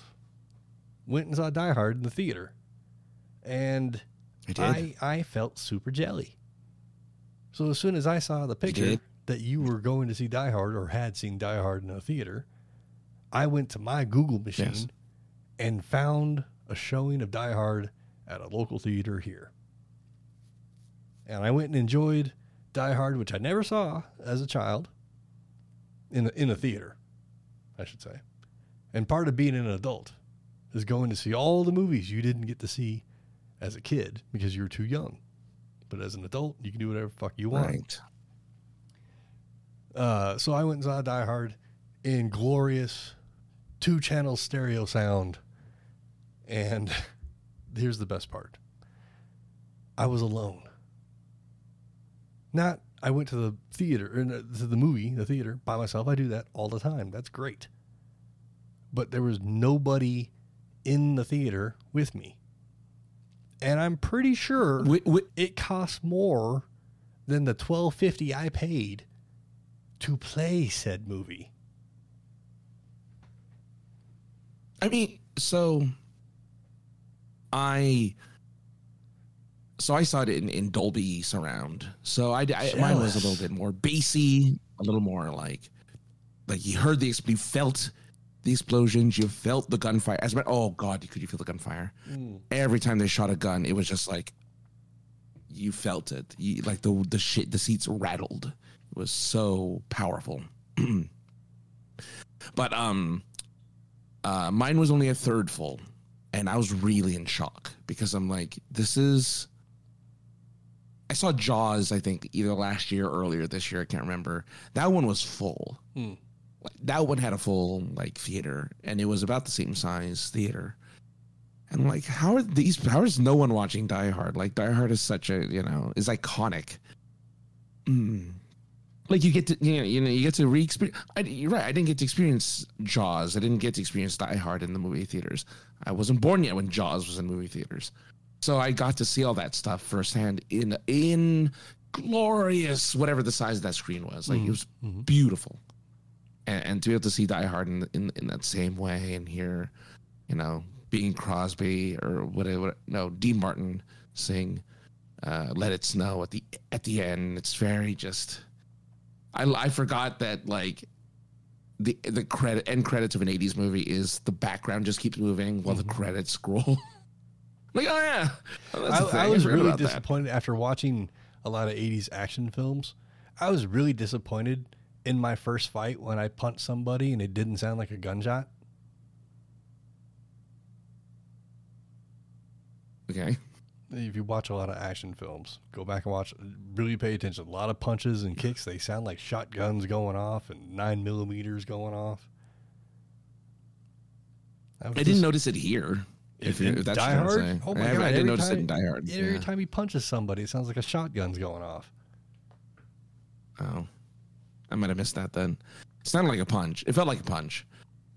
went and saw Die Hard in the theater, and I. I felt super jelly. So as soon as I saw the picture did? that you were going to see Die Hard or had seen Die Hard in a theater, I went to my Google machine Yes. and found a showing of Die Hard at a local theater here. And I went and enjoyed Die Hard, which I never saw as a child in the, in a theater, I should say. And part of being an adult is going to see all the movies you didn't get to see as a kid because you were too young. But as an adult, you can do whatever the fuck you want. right. Uh, so I went and saw Die Hard in glorious two channel stereo sound. And here's the best part I was alone. Not, I went to the theater, or to the movie, the theater by myself. I do that all the time. That's great. But there was nobody in the theater with me. And I'm pretty sure it costs more than the twelve fifty I paid to play said movie. I mean, so I so I saw it in, in Dolby surround. So I, I mine was a little bit more bassy, a little more like like you heard the you felt the explosions, you felt the gunfire. As a- oh god, could you feel the gunfire? Every time they shot a gun, it was just like you felt it. You, like the the shit, the seats rattled. It was so powerful. but um, uh, mine was only a third full, and I was really in shock because I'm like, this is. I saw Jaws, I think, either last year or earlier this year. I can't remember. That one was full. Hmm. That one had a full like theater, and it was about the same size theater. And hmm. like, how are these? How is no one watching Die Hard? Like Die Hard is such a you know is iconic. Mm. Like you get to you know, you know you get to re-experience. I, you're right. I didn't get to experience Jaws. I didn't get to experience Die Hard in the movie theaters. I wasn't born yet when Jaws was in movie theaters. So I got to see all that stuff firsthand in in glorious whatever the size of that screen was. Like it hmm. was hmm. beautiful, and, and to be able to see Die Hard in, in in that same way and hear, you know, Bing Crosby or whatever, no Dean Martin sing uh, "Let It Snow" at the at the end. It's very just. I I forgot that like the the credit end credits of an 80s movie is the background just keeps moving while the credits scroll. like, oh yeah. Oh, that's a thing. I, I was forgot really about that. disappointed after watching a lot of 80s action films. I was really disappointed in my first fight when I punched somebody and it didn't sound like a gunshot. Okay. If you watch a lot of action films, go back and watch. Really pay attention. A lot of punches and kicks. They sound like shotguns going off and nine millimeters going off. I, I didn't notice it here. If, in if that's Die Hard? saying. Oh my I, God, I didn't notice it in time- Die Hard. Every Yeah. time he punches somebody, it sounds like a shotgun's going off. Oh, I might have missed that then. It sounded like a punch. It felt like a punch.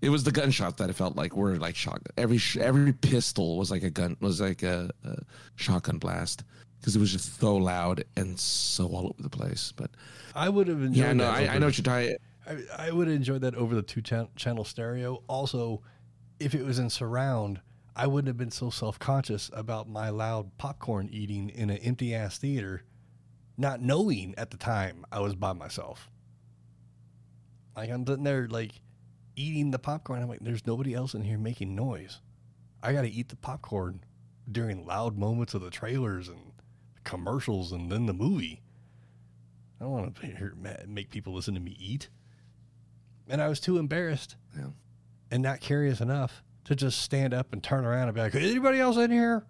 It was the gunshot that it felt like were like shot. Every sh- every pistol was like a gun was like a, a shotgun blast because it was just so loud and so all over the place. But I would have enjoyed. yeah, no, that I, I know what you're talking. I, I would have enjoyed that over the two chan- channel stereo. Also, if it was in surround, I wouldn't have been so self conscious about my loud popcorn eating in an empty ass theater, not knowing at the time I was by myself. Like I'm sitting there, like eating the popcorn. I'm like, there's nobody else in here making noise. I got to eat the popcorn during loud moments of the trailers and commercials and then the movie. I don't want to make people listen to me eat. And I was too embarrassed Yeah. and not curious enough to just stand up and turn around and be like, "Is anybody else in here?"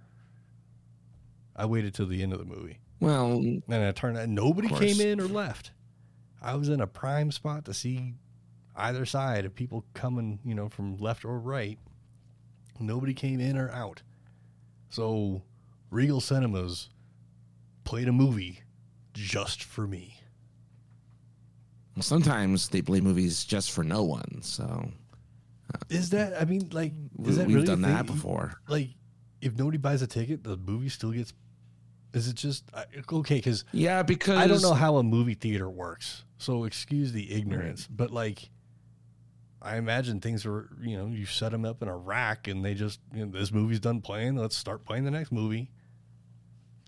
I waited till the end of the movie, Well, and I turned and nobody came in or left. I was in a prime spot to see either side of people coming, you know, from left or right. Nobody came in or out. So Regal Cinemas played a movie just for me. sometimes they play movies just for no one. So uh, Is that? I mean, like, we, that we've really done that before. Like, if nobody buys a ticket, the movie still gets. Is it just okay? Because Yeah, because I don't know how a movie theater works, so excuse the ignorance. But like, I imagine things are you know you set them up in a rack and they just you know, this movie's done playing. Let's start playing the next movie.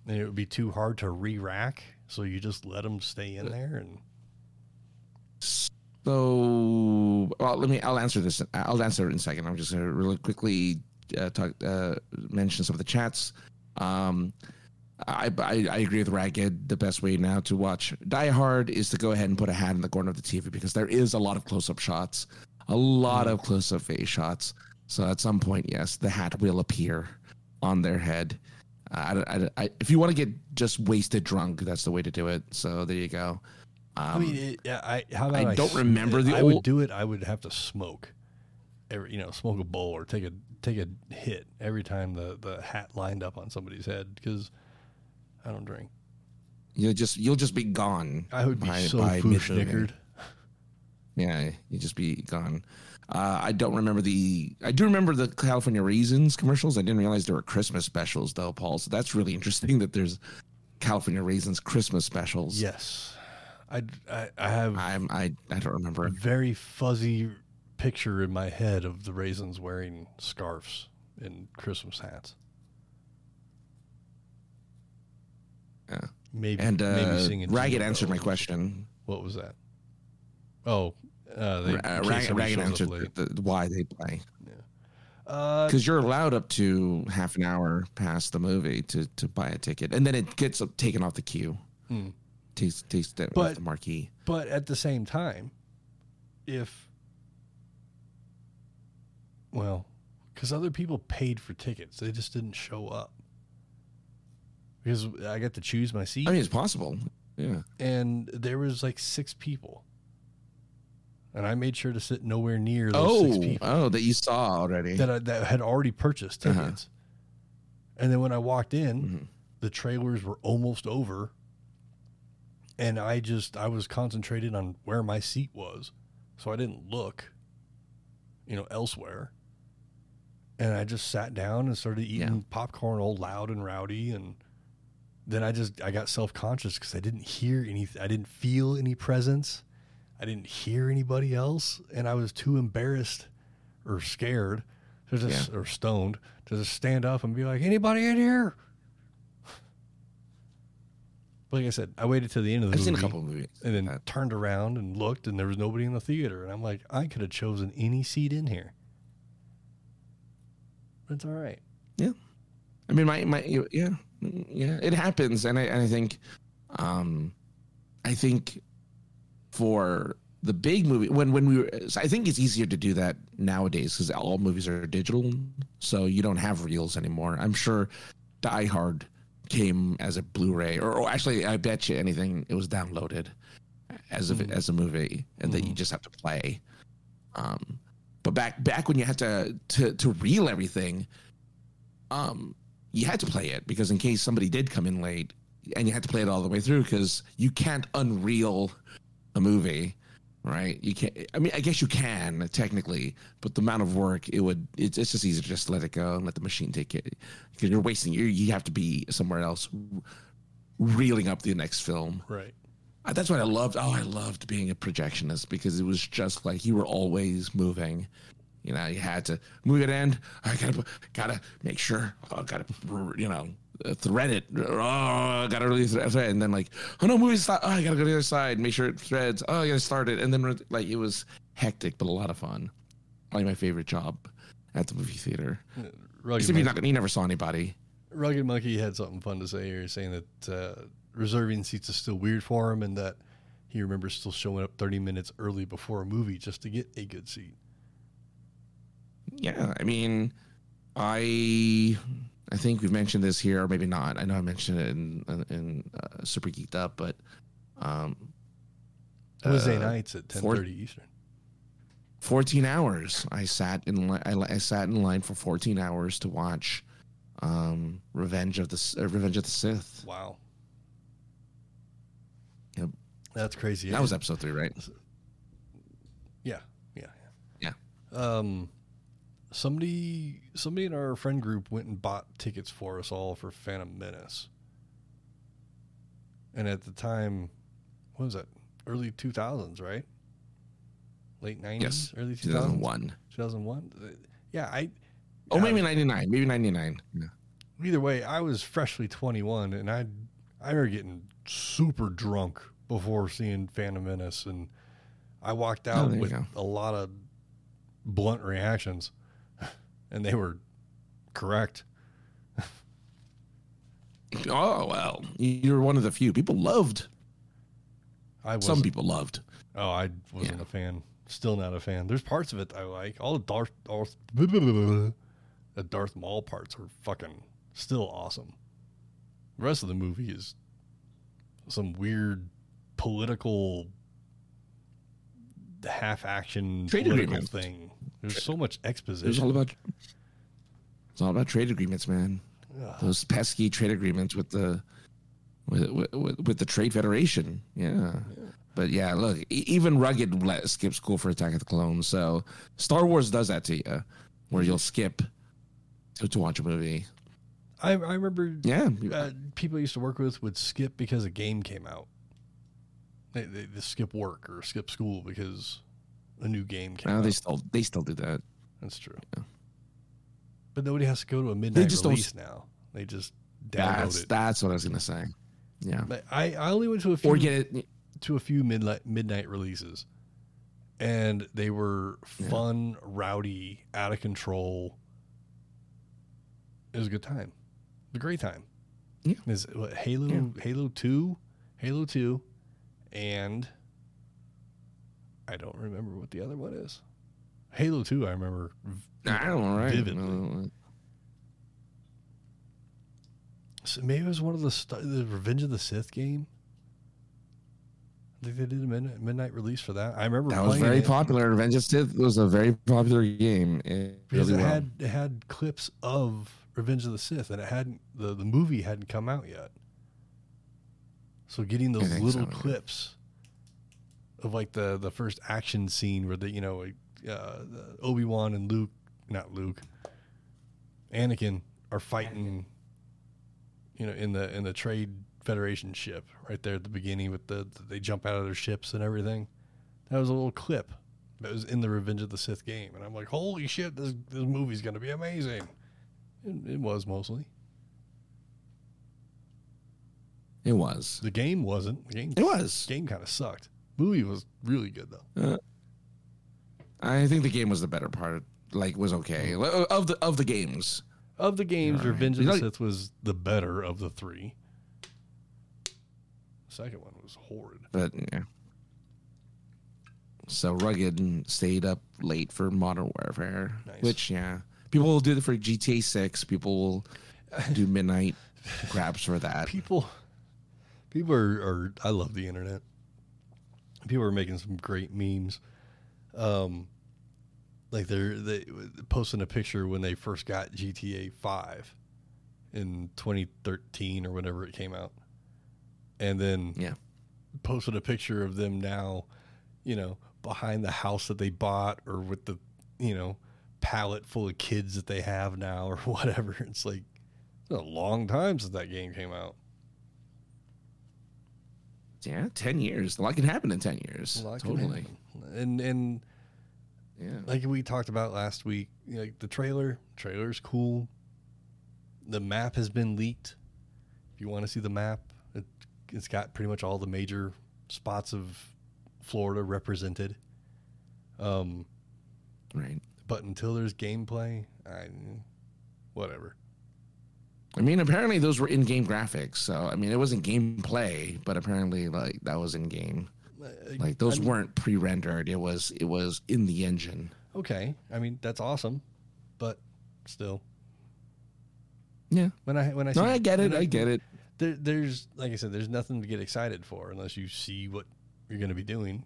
And it would be too hard to re-rack, so you just let them stay in there and. So, well, let me. I'll answer this. I'll answer it in a second. I'm just going to really quickly uh, talk, uh, mention some of the chats. Um, I, I I agree with Ragged. The best way now to watch Die Hard is to go ahead and put a hat in the corner of the TV because there is a lot of close-up shots, a lot of close-up face shots. So at some point, yes, the hat will appear on their head. Uh, I, I, I, if you want to get just wasted drunk, that's the way to do it. So there you go. Um, I mean, it, yeah, I how about I don't remember the I would do it. I would have to smoke, every, you know, smoke a bowl or take a take a hit every time the the hat lined up on somebody's head because I don't drink. You'll just you'll just be gone. I would be by- so by snickered. Yeah, you'd just be gone. Uh, I don't remember the. I do remember the California Raisins commercials. I didn't realize there were Christmas specials though, Paul. So that's really interesting that there's California Raisins Christmas specials. Yes, I, I I have I'm I I don't remember. a very fuzzy picture in my head of the raisins wearing scarves and Christmas hats. Yeah. Maybe And maybe uh, singing. Ragged answered my question. What was that? Oh, uh, they, Uh, Ragged, Ragged answered the, the, why they play Uh, because you're allowed up to half an hour past the movie to to buy a ticket, and then it gets taken off the queue. Hmm. Takes takes that But- the marquee. But at the same time, if well, because other people paid for tickets, they just didn't show up. Because I got to choose my seat, I mean, it's possible. Yeah. and there was like six people, and I made sure to sit nowhere near those six Oh, people oh, that you saw already. that I, that had already purchased Uh-huh. tickets. And then when I walked in, Mhm. the trailers were almost over and i just i was concentrated on where my seat was so i didn't look you know elsewhere and I just sat down and started eating Yeah. popcorn all loud and rowdy and then I just I got self-conscious cuz I didn't hear any I didn't feel any presence. I didn't hear anybody else and I was too embarrassed or scared to just or stoned to just stand up and be like anybody in here? But Like I said, I waited till the end of the I've movie seen a couple of movies. and then that- turned around and looked and there was nobody in the theater and I'm like I could have chosen any seat in here. But it's all right. Yeah, I mean, my my yeah, yeah, it happens, and I and I think, um, I think for the big movie when when we were, I think it's easier to do that nowadays because all movies are digital, so you don't have reels anymore. I'm sure Die Hard came as a Blu-ray, or, or actually, I bet you anything it was downloaded as a Mhm. as a movie, and that you just have to play. Um, but back back when you had to to to reel everything, um, you had to play it because in case somebody did come in late, and you had to play it all the way through because you can't unreel a movie, right? You can't. I mean, I guess you can technically, but the amount of work it would it's, it's just easier to just let it go and let the machine take it because you're wasting. You you have to be somewhere else, reeling up the next film. Right. Uh, That's what I loved. Oh, I loved being a projectionist because it was just like you were always moving. You know, you had to move it end. I gotta, gotta make sure. Oh, gotta, you know, uh, thread it. Oh, I gotta really thread it. And then like, oh no, movie stop. Oh, I gotta go to the other side. Make sure it threads. Oh, I gotta start it. And then like it was hectic, but a lot of fun. Like my favorite job at the movie theater. Rugged, Except Monkey, not, you never saw anybody. Rugged Monkey had something fun to say here, saying that uh, reserving seats is still weird for him and that he remembers still showing up 30 minutes early before a movie just to get a good seat. Yeah, I mean, I I think we've mentioned this here, or maybe not. I know I mentioned it in in, in uh, Super Geeked Up, but um, Wednesday uh, nights at 10:30 four- Eastern. 14 hours. I sat in li- I, I sat in line for 14 hours to watch um, Revenge of the uh, Revenge of the Sith. Wow. Yep. That's crazy. That was episode three, right? Yeah, yeah, Yeah. Um, somebody, somebody in our friend group went and bought tickets for us all for Phantom Menace. And at the time, what was that? Early two thousands, right? Late nineties, Yes, early two thousands, 2001. two thousand one. Yeah, I. Oh, I- maybe 99. Maybe 99. Yeah. Either way, I was freshly twenty one, and I, I remember getting super drunk before seeing Phantom Menace, and I walked Oh, out you with a lot of blunt reactions, and they were correct. Oh well, you're one of the few people loved. I was Some people loved. Oh, I wasn't Yeah. a fan. Still not a fan. There's parts of it I like. All the Darth, Darth the Darth Maul parts are fucking still awesome. The rest of the movie is some weird political half action political agreement. thing. There's so much It was exposition. all about. It's all about trade agreements, man. Ugh. Those pesky trade agreements with the, with with, with, the Trade Federation. Yeah. But yeah, look, even rugged let skip school for Attack of the Clones. So Star Wars does that to you, where you'll skip to, to watch a movie. I, I remember Yeah. uh, people I used to work with would skip because a game came out. They, they, they skip work or skip school because a new game came out. they still they still do that. That's true. Yeah. But nobody has to go to a midnight they just don't release now. They just download That's it. that's what I was gonna say. Yeah. But I, I only went to a few Or get it. to a few midnight midnight releases, and they were Yeah. fun, rowdy, out of control. It was a good time. It was a great time. Yeah. Is Halo Halo two, Halo two, and I don't remember what the other one is. Halo two, I remember. v- I don't know. Right? Vividly. So maybe it was one of the st- the Revenge of the Sith game. I think they did a midnight, midnight release for that. I remember That was very it popular. Revenge of the Sith was a very popular game. It because really it well. had it had clips of Revenge of the Sith, and it hadn't the, the movie hadn't come out yet. So getting those little so, clips of like the the first action scene where the you know uh, Obi Wan and Luke, not Luke, Anakin are fighting, you know, in the in the Trade Federation ship right there at the beginning with the they jump out of their ships and everything. That was a little clip that was in the Revenge of the Sith game, and I'm like, holy shit, this this movie's gonna be amazing. It, it was mostly. It was. The game wasn't. The game It was. game kind of sucked. Movie was really good though. Uh, I think the game was the better part. Like, was okay of the of the games. Of the games, All right. Revenge of the like- Sith was the better of the three. The second one was horrid. But yeah. So rugged and stayed up late for Modern Warfare, Nice. which yeah, people will do it for GTA Six. People will do midnight grabs for that. People, people are, are. I love the internet. People are making some great memes. Um, like they're they posting a picture when they first got GTA Five in 2013 or whenever it came out, and then Yeah, posted a picture of them now, you know, behind the house that they bought or with the, you know, pallet full of kids that they have now or whatever. It's like it's been a long time since that game came out. Yeah, ten years. A lot can happen in ten years. Totally. And and Yeah. like we talked about last week, you know, like the trailer, trailer's cool. The map has been leaked. If you want to see the map, it, it's got pretty much all the major spots of Florida represented. Um, Right. but until there's gameplay, I whatever. I mean, apparently those were in-game graphics. So I mean, it wasn't gameplay, but apparently like that was in game. Like those I mean, weren't pre-rendered. It was it was in the engine. okay. I mean, that's awesome, but still, Yeah. when I when I No, see- I get it. when I get it. There, there's like I said, there's nothing to get excited for unless you see what you're going to be doing.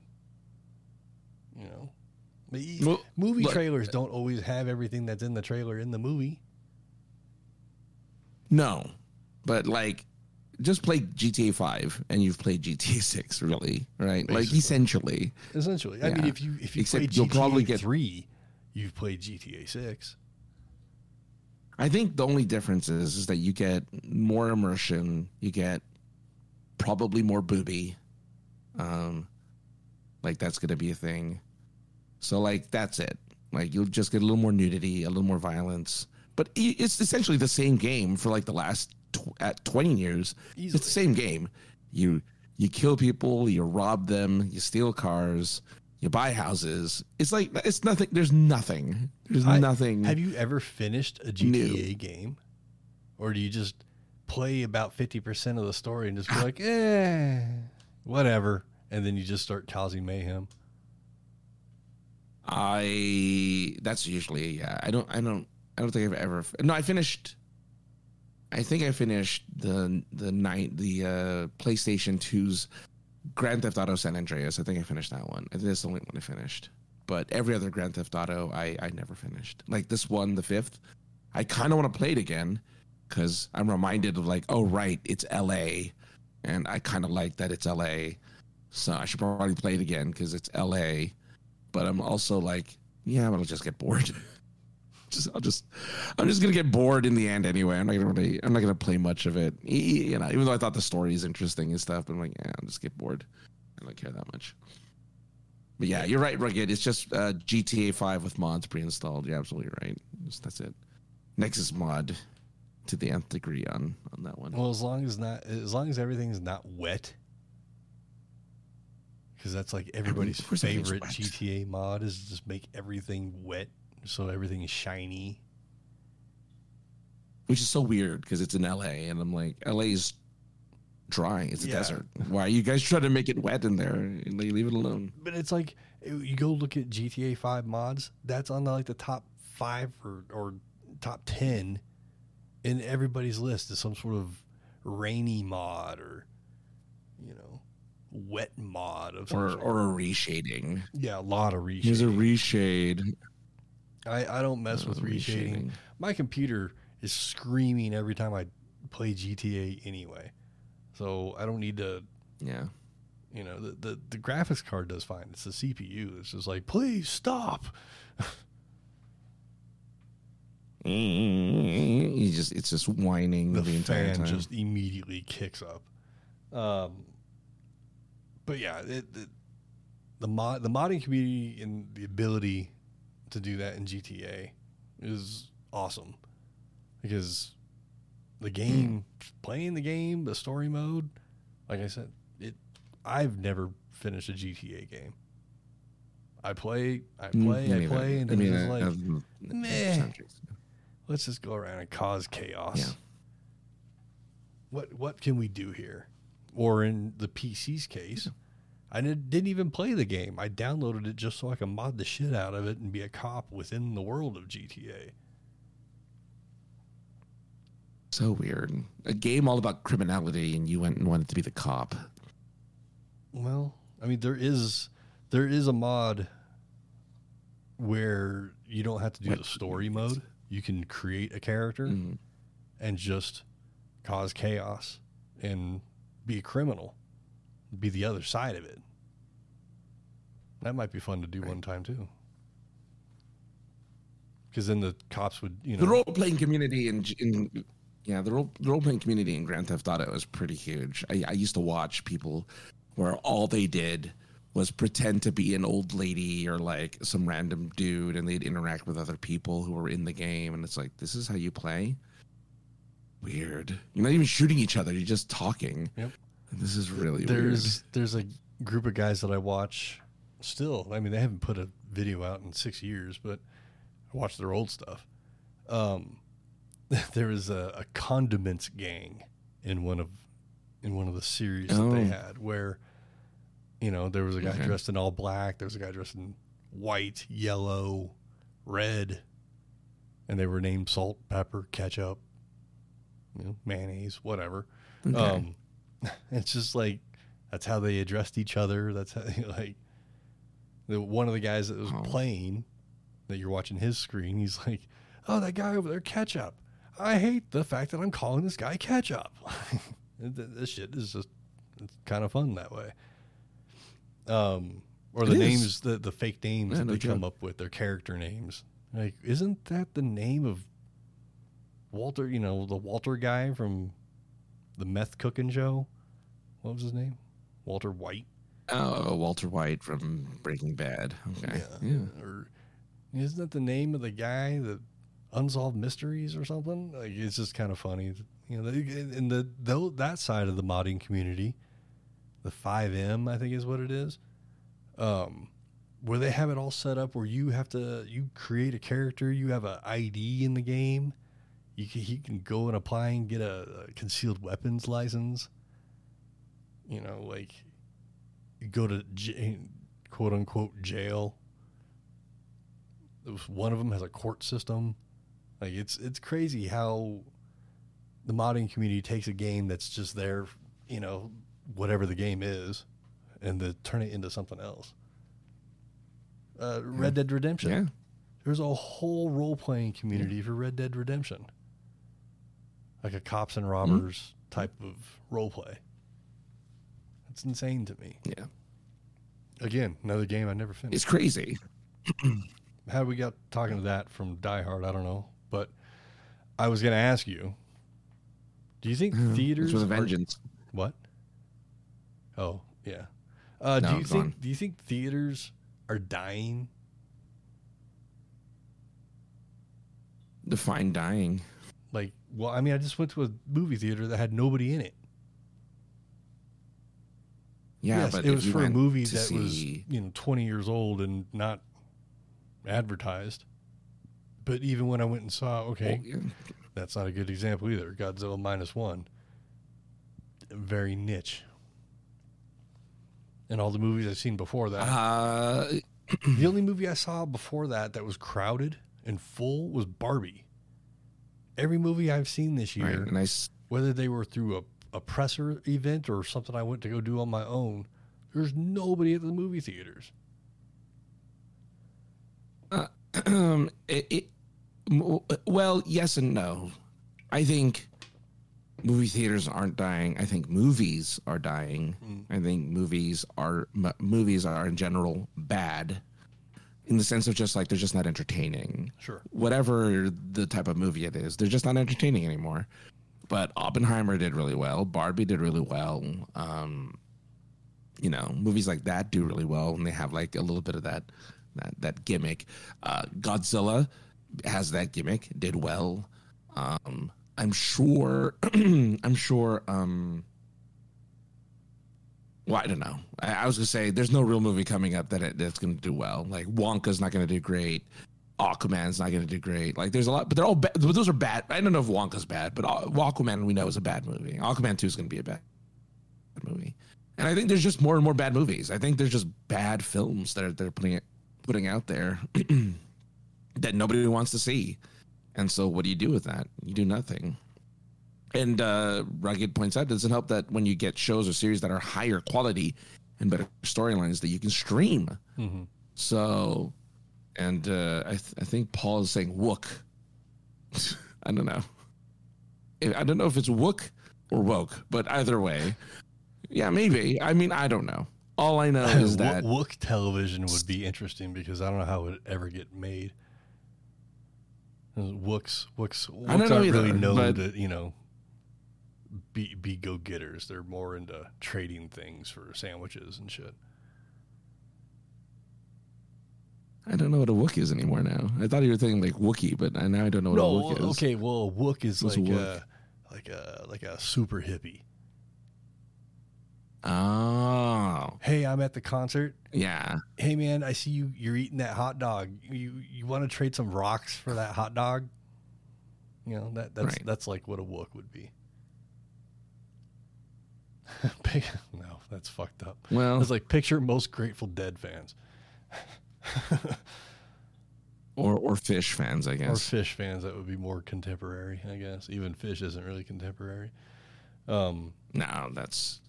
You know, Well, movie look- trailers uh, don't always have everything that's in the trailer in the movie. No, but like, just play GTA Five, and you've played GTA Six, really, right? Like Basically. essentially. Essentially, I mean, if you if you Except play GTA you'll probably get- three, you've played GTA six. I think the only difference is, is that you get more immersion. You get probably more booby. Um, like that's gonna be a thing. So like that's it. Like you'll just get a little more nudity, a little more violence. But it's essentially the same game for like the last tw- at twenty years. Easily. It's the same game. You you kill people, you rob them, you steal cars, you buy houses. It's like it's nothing. There's nothing. There's I- nothing. Have you ever finished a GTA game, or do you just play about fifty percent of the story and just be like, eh, whatever, and then you just start causing mayhem? I that's usually yeah. I don't I don't I don't think I've ever no. I finished. I think I finished the the night the uh, PlayStation 2's Grand Theft Auto San Andreas. I think I finished that one. I think that's the only one I finished. But every other Grand Theft Auto, I I never finished. Like this one, the fifth. I kind of want to play it again because I'm reminded of like, oh right, it's L.A. and I kind of like that it's L.A. So I should probably play it again because it's L.A but I'm also like, yeah, but I'll just get bored. just I'll just I'm just gonna get bored in the end anyway. I'm not gonna really I'm not gonna play much of it. You know, even though I thought the story is interesting and stuff, but I'm like, yeah, I'll just get bored. I don't care that much. But yeah, you're right, Rugged. It's just uh, GTA 5 with mods pre-installed. You're absolutely right. Just, that's it. Nexus mod to the nth degree on on that one. Well, as long as not as long as everything's not wet, because that's like everybody's of course everything's favorite. GTA mod is just make everything wet so everything is shiny. which is so weird because it's in LA, and I'm like, LA is dry. It's a Yeah. desert. Why are you guys trying to make it wet in there? And they leave it alone. But it's like you go look at GTA Five mods. That's on the, like the top five or or top ten in everybody's list is some sort of rainy mod or you know wet mod of Or sort. or a reshading. yeah, a lot of Here's a reshade. I, I don't mess with Uh, reshading. My computer is screaming every time I play GTA anyway. So I don't need to, Yeah. you know, the, the, the graphics card does fine. It's the CPU. It's just like, please stop. he just it's just whining the, the, entire fan time. just immediately kicks up. Um, but yeah, it, it, the mod the modding community and the ability to do that in GTA is awesome. Because the game playing the game the story mode like i said it i've never finished a gta game. I play i Mm, play me i play and it's just uh, like meh. let's just go around and cause chaos. Yeah. what what can we do here? Or in the pc's case i did, didn't even play the game i downloaded it just so i could mod the shit out of it and be a cop within the world of gta So weird. A game all about criminality, and you went and wanted to be the cop. Well, I mean, there is there is a mod where you don't have to do What? the story mode. You can create a character Mm. and just cause chaos and be a criminal, be the other side of it. That might be fun to do one time too. Because then the cops would, you know, The role playing community in, in yeah, the role the role playing community in Grand Theft Auto is pretty huge. I, I used to watch people where all they did was pretend to be an old lady or like some random dude, and they'd interact with other people who were in the game, and it's like this is how you play. Weird. You're not even shooting each other. You're just talking. Yep. This is really there's there's a group of guys that I watch still. I mean, they haven't put a video out in six years, but I watch their old stuff. Um, there was a, a condiments gang in one of in one of the series that they Oh. had where you know there was a guy Okay. dressed in all black, there was a guy dressed in white, yellow, red, and they were named salt, pepper, ketchup, you know, mayonnaise, whatever. Okay. Um, it's just like that's how they addressed each other. That's how like the one of the guys that was Oh. playing that you're watching his screen. He's like, "Oh, that guy over there, ketchup. I hate the fact that I'm calling this guy ketchup." Th- this shit is just it's kind of fun that way. Um, or It the is. names, the the fake names Yeah, that they come up with, their character names. Like, isn't that the name of Walter? You know, the Walter guy from the meth cooking show. What was his name? Walter White. oh, Walter White from Breaking Bad. Okay. Yeah. Or isn't that the name of the guy that unsolved mysteries or something? Like it's just kind of funny. You know, in the though that side of the modding community, the FiveM I think is what it is. Um where they have it all set up where you have to you create a character, you have a ID in the game. You can, he can go and apply and get a, a concealed weapons license. You know, like go to j- quote unquote jail. One of them has a court system. Like it's it's crazy how the modding community takes a game that's just there, you know, whatever the game is, and to turn it into something else. Uh, Red Dead Redemption. Yeah. There's a whole role playing community for Red Dead Redemption, like a cops and robbers type of role play. It's insane to me. Yeah. Again, another game I never finished. It's crazy. How we got talking to that from Die Hard, I don't know. But I was going to ask you do you think theaters. It's with a are- vengeance. what? Oh, yeah. Uh, No, do you think on. do you think theaters are dying? Define dying. Like, well, I mean, I just went to a movie theater that had nobody in it. Yeah, yes, but it was for a movie that was you know 20 years old and not advertised. But even when I went and saw, okay, yeah. that's not a good example either. Godzilla minus one, very niche. And all the movies I've seen before that, Uh, the only movie I saw before that that was crowded and full was Barbie. Every movie I've seen this year, I s- whether they were through a, a presser event or something I went to go do on my own, there's nobody at the movie theaters. um, it, it, well, yes and no. I think movie theaters aren't dying. I think movies are dying. Mm. I think movies are m- movies are in general bad, in the sense of just like they're just not entertaining. Sure. Whatever the type of movie it is, they're just not entertaining anymore. But Oppenheimer did really well. Barbie did really well. Um, you know, movies like that do really well when they have like a little bit of that that that gimmick. Uh, Godzilla has that gimmick, did well. Um, I'm sure. I'm sure. Um, well, I don't know. I, I, was gonna say there's no real movie coming up that it, that's gonna do well. Like Wonka's not gonna do great. Aquaman's not gonna do great. Like there's a lot, but they're all bad. But those are bad. I don't know if Wonka's bad, but Aquaman we know is a bad movie. Aquaman two is gonna be a bad movie. And I think there's just more and more bad movies. I think there's just bad films that are, they're putting it putting out there that nobody wants to see. And so, what do you do with that? You do nothing. And uh, Rugged points out, does it help that when you get shows or series that are higher quality and better storylines that you can stream? Mm-hmm. So, and uh, I, th- I think Paul is saying wook. I don't know. I don't know if it's wook or woke, but either way, yeah, maybe. I mean, I don't know. All I know is that Wook television would be interesting because I don't know how it would ever get made. Wooks, Wooks, Wooks I don't know aren't either, really known to you know be be go getters. They're more into trading things for sandwiches and shit. I don't know what a Wook is anymore now. I thought you were thinking like Wookie, but now I don't know what no, a Wook is. Okay, well, a Wook is What's like a, a like a like a super hippie. Oh. Hey, I'm at the concert. Yeah. Hey man, I see you you're eating that hot dog. You you want to trade some rocks for that hot dog? You know, that that's right. that's like what a wook would be. no, that's fucked up. Well, it's like picture most Grateful Dead fans. or or Phish fans, I guess. Or Phish fans that would be more contemporary, I guess. Even fish isn't really contemporary. Um, no, that's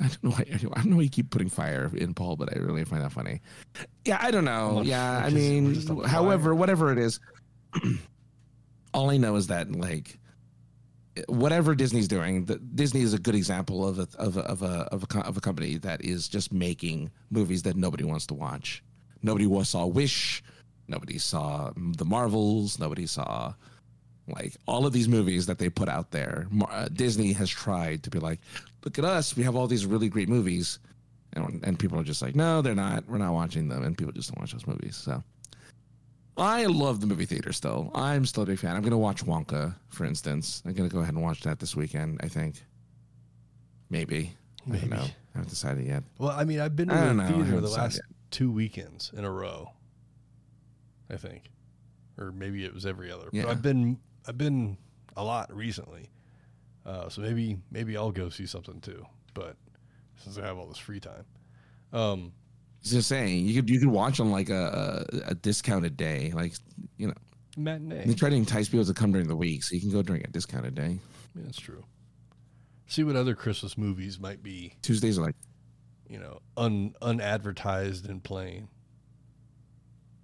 I don't know. Why, I don't know why you keep putting fire in Paul, but I really find that funny. Yeah, I don't know. yeah, I mean, however, whatever it is, all I know is that like whatever Disney's doing, the, Disney is a good example of a of a, of a of a of a company that is just making movies that nobody wants to watch. Nobody saw Wish. Nobody saw the Marvels. Nobody saw like all of these movies that they put out there. Uh, Disney has tried to be like, look at us, we have all these really great movies, and and people are just like, no, they're not. We're not watching them, and people just don't watch those movies. So. I love the movie theater still. I'm still a big fan. I'm going to watch Wonka, for instance. I'm going to go ahead and watch that this weekend, I think. Maybe. Maybe. I don't know. I haven't decided yet. Well, I mean, I've been to the theater the last yet. two weekends in a row, I think. Or maybe it was every other. Yeah. But I've been I've been a lot recently. Uh, so maybe maybe I'll go see something too. But since I have all this free time, um, just saying you could you could watch on like a, a, a discounted day, like you know matinee. They try to entice people to come during the week, so you can go during a discounted day. Yeah, that's true. See what other Christmas movies might be. Tuesdays are like, you know, un unadvertised and playing.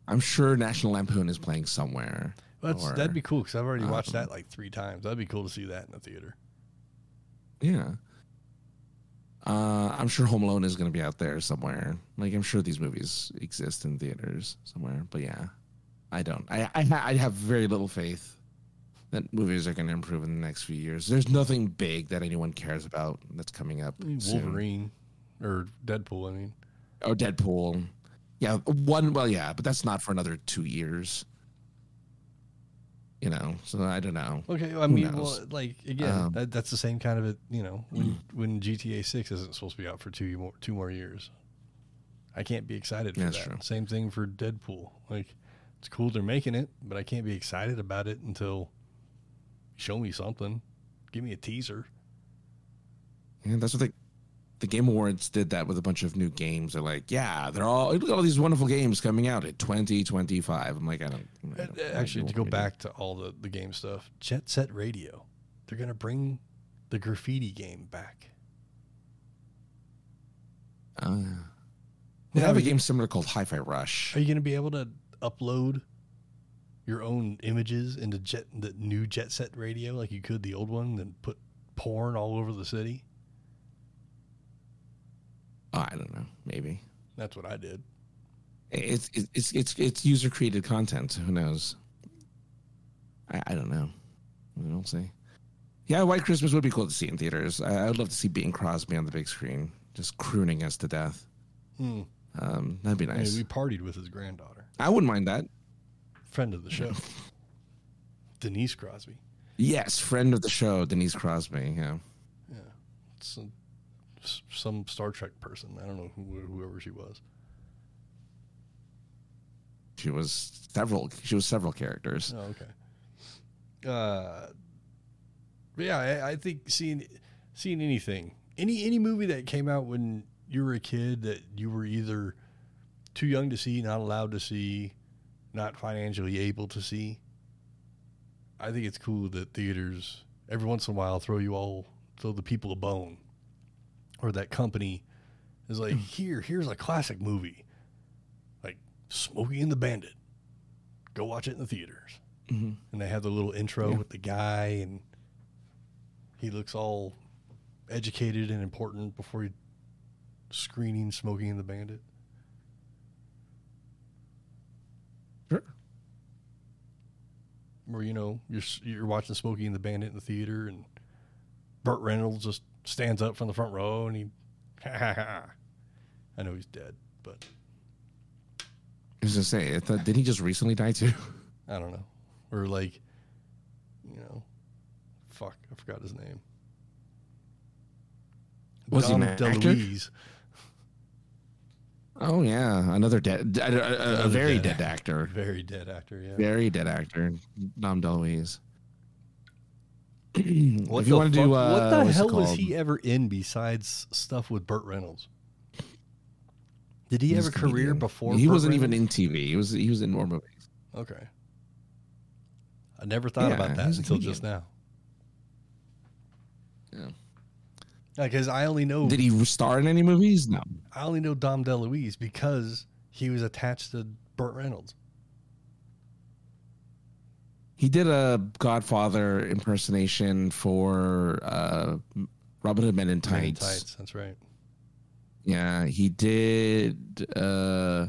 I'm sure National Lampoon is playing somewhere. Well, or, that'd be cool because I've already watched um, that like three times. That'd be cool to see that in the theater. Yeah. Uh, I'm sure Home Alone is going to be out there somewhere. Like I'm sure these movies exist in theaters somewhere. But yeah, I don't. I I, ha- I have very little faith that movies are going to improve in the next few years. There's nothing big that anyone cares about that's coming up. Wolverine or Deadpool. I mean, oh Deadpool. Yeah, one. Well, yeah, but that's not for another two years you know so i don't know. Okay i mean well like again um, that, that's the same kind of it you know when when gta 6 isn't supposed to be out for two more two more years i can't be excited for that. true. same thing for deadpool. Like it's cool they're making it but i can't be excited about it until show me something. Give me a teaser. And that's what they the Game Awards did that with a bunch of new games. They're like, yeah, they're all look at all these wonderful games coming out at 2025. I'm like, I don't, I don't actually to go back to all the the game stuff. Jet Set Radio, they're gonna bring the graffiti game back. Uh, they have a game similar called Hi-Fi Rush. Are you gonna be able to upload your own images into jet the new Jet Set Radio like you could the old one, and put porn all over the city? Oh, I don't know. Maybe. That's what I did. It's it's it's it's user created content. Who knows? I, I don't know. We'll see. Yeah, White Christmas would be cool to see in theaters. I, I would love to see Bing Crosby on the big screen, just crooning us to death. Hmm. Um, that'd be nice. I mean, we partied with his granddaughter, I wouldn't mind that. friend of the show, Denise Crosby. Yes, friend of the show, Denise Crosby. Yeah. Yeah, some Star Trek person. I don't know who, whoever she was. She was several. She was several characters. Oh, okay. Uh, yeah, I, I think seeing seeing anything, any any movie that came out when you were a kid that you were either too young to see, not allowed to see, not financially able to see. I think it's cool that theaters every once in a while throw you all throw the people a bone, or that company is like, here, here's a classic movie, like Smokey and the Bandit. Go watch it in the theaters Mm-hmm. and they have the little intro Yeah. with the guy and he looks all educated and important before he screening Smokey and the Bandit Sure. where you know you're you're watching Smokey and the Bandit in the theater, and Burt Reynolds just stands up from the front row and he, I know he's dead, but I was gonna say, thought, did he just recently die too? I don't know, or like, you know, fuck, I forgot his name. Was he an actor? DeLuise. Oh yeah, another dead, a, a- Another very dead dead actor, Very dead actor, yeah. very dead actor, Dom DeLuise. What the want to fuck- do, uh, what the hell was he ever in besides stuff with Burt Reynolds? Did he have a career comedian. before? He Burt wasn't even in TV. He was he was in more movies. Okay. I never thought Yeah, about that until comedian. just now. Yeah. Because I only know Did he star in any movies? No. I only know Dom DeLuise because he was attached to Burt Reynolds. He did a Godfather impersonation for uh, Robin Hood Men in Men in Tights. Tights, That's right. Yeah, he did. Uh,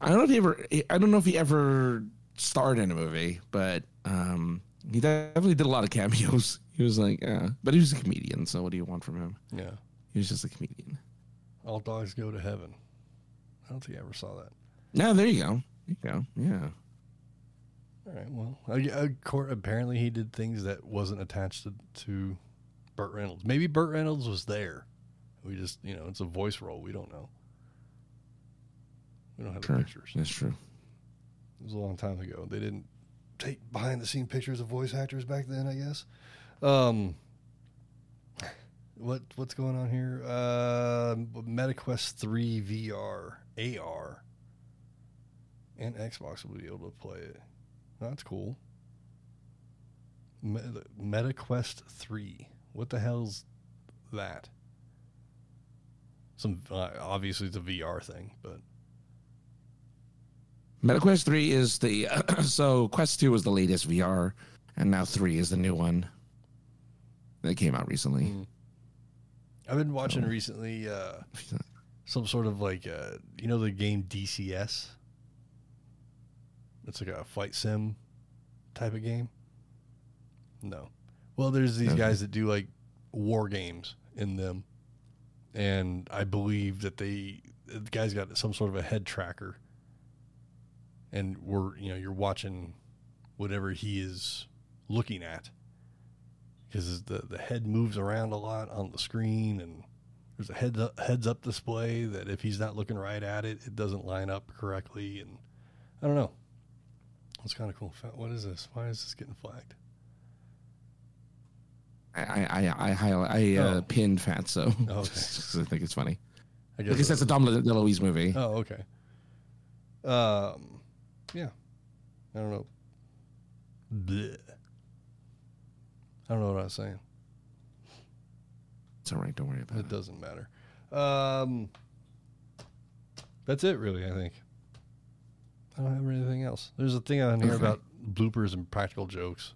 I don't know if he ever. I don't know if he ever starred in a movie, but um, he definitely did a lot of cameos. He was like, uh, but he was a comedian. So what do you want from him? Yeah. He was just a comedian. All dogs go to heaven. I don't think I ever saw that. No, there you go. There you go. Yeah. All right. Well, I, I, cor- apparently he did things that wasn't attached to, to Burt Reynolds. Maybe Burt Reynolds was there. We just, you know, it's a voice role. We don't know. We don't have the pictures. That's true. It was a long time ago. They didn't take behind the scene pictures of voice actors back then, I guess. Um, what what's going on here? Uh, MetaQuest 3 VR, AR, and Xbox will be able to play it. That's cool. Meta, Quest 3. What the hell's that? Some uh, obviously it's a VR thing, but Meta Quest 3 is the so Quest 2 was the latest VR and now 3 is the new one that came out recently. Mm. I've been watching So- recently uh, some sort of like uh, you know the game DCS. It's like a flight sim type of game. No, well, there's these Okay. guys that do like war games in them, and I believe that they the guy's got some sort of a head tracker, and we're you know you're watching whatever he is looking at because the the head moves around a lot on the screen and there's a heads up, heads up display that if he's not looking right at it, it doesn't line up correctly, and I don't know. It's kind of cool. What is this? Why is this getting flagged? I I I I, highlight, I uh, Oh. pinned Fatso. Oh, okay. I think it's funny. I guess that's a Dom DeLuise movie. Oh, okay. Um, yeah. I don't know. Bleh. I don't know what I was saying. It's all right. Don't worry about It it. doesn't matter. Um, that's it, really. I think. I don't have anything else. There's a thing on here Okay. about bloopers and practical jokes.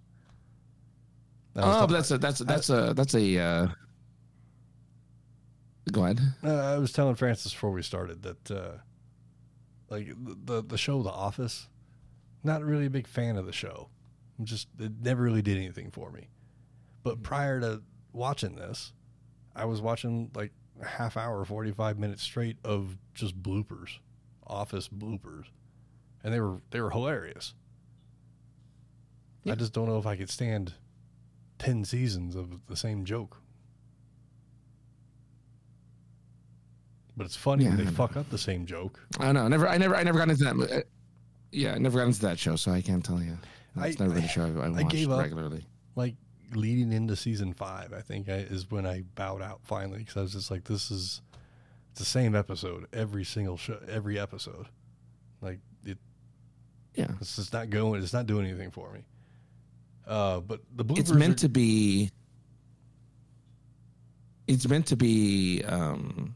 Oh, but that's a that's that's a that's a. Uh, go ahead. Uh, I was telling Francis before we started that uh, like the, the show The Office. Not really a big fan of the show. I'm just it never really did anything for me. But prior to watching this, I was watching like a half hour, 45 minutes straight of just bloopers, office bloopers. And they were they were hilarious. I just don't know if I could stand 10 seasons of the same joke. But it's funny when they fuck up the same joke. I don't know. Never. I never. I never got into that. uh, Yeah, I never got into that show, so I can't tell you. That's I- never been a show I, I watched gave up. regularly. Like leading into season five, I think I, is when I bowed out finally because I was just like, this is it's the same episode every single show, every episode. Like Yeah, it's just not going. It's not doing anything for me. Uh, but the bloopers it's meant are- to be. It's meant to be um,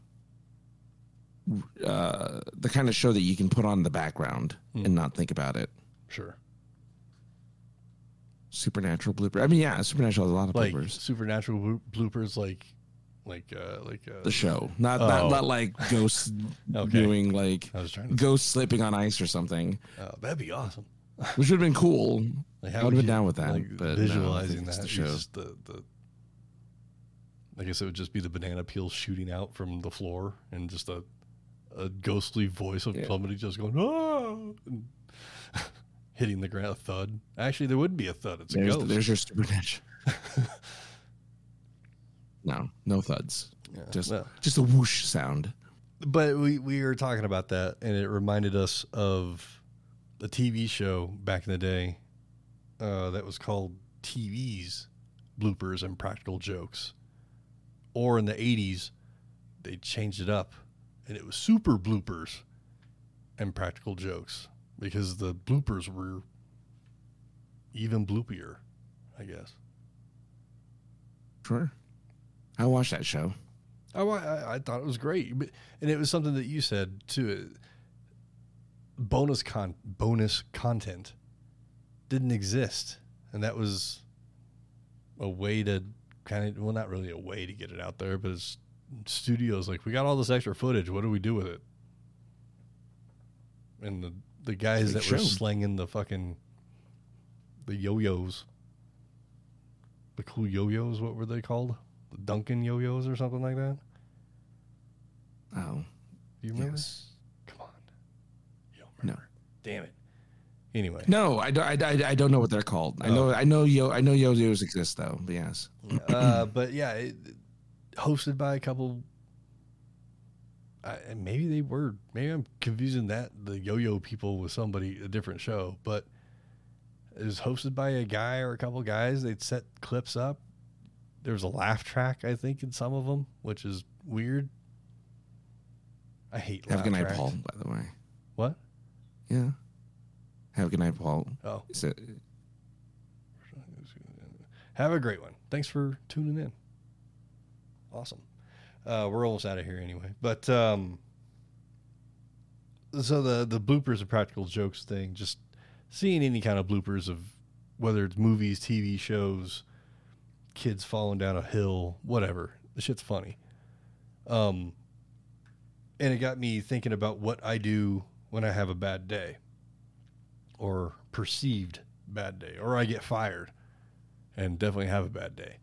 uh, the kind of show that you can put on the background Hmm. and not think about it. sure Supernatural blooper. I mean, yeah, Supernatural has a lot of like bloopers. supernatural bloopers, like like uh, like uh, The show, not Oh. not, not like ghosts Okay. doing like I was trying to. ghosts slipping on ice or something, Oh, that'd be awesome. which would have been cool. Like, I would have been down with that, Like but visualizing it's that, the show. the the. I guess it would just be the banana peel shooting out from the floor and just a a ghostly voice of Yeah. somebody just going ah, hitting the ground, a thud. Actually, there would be a thud. It's a ghost. there's your supernatural. no, no thuds. Yeah, Just just a whoosh sound. but we we were talking about that, and it reminded us of the TV show back in the day uh, that was called TV's bloopers and practical jokes, or in the '80s they changed it up, and it was super bloopers and practical jokes because the bloopers were even bloopier, I guess. Sure. I watched that show. Oh, I, I, I thought it was great, but, and it was something that you said too. Bonus con bonus content didn't exist, and that was a way to kind of well, not really a way to get it out there, but it's studios like we got all this extra footage. What do we do with it? And the the guys that were slinging the fucking the yo-yos, the cool yo-yos, what were they called? Duncan yo-yos or something like that. Oh, Do you remember? yes. Come on. You don't No. remember. Damn it. Anyway. No, I, don't- I, I, I don't know what they're called. I know Oh. I know yo I know yo-yos exist though. But yes. uh, but yeah, it, hosted by a couple. I, and maybe they were. Maybe I'm confusing that the yo-yo people with somebody a different show, but it was hosted by a guy or a couple guys. They'd set clips up. There was a laugh track, I think, in some of them, which is weird. I hate. Have a good night, tracks. Paul. By the way. What? Yeah. Have a good night, Paul. Oh, Is it- Have a great one. Thanks for tuning in. Awesome. Uh, we're almost out of here anyway. But um, so the the bloopers and practical jokes thing, just seeing any kind of bloopers of whether it's movies, TV shows, kids falling down a hill, whatever. The shit's funny. Um, and it got me thinking about what I do when I have a bad day or perceived bad day or I get fired and definitely have a bad day.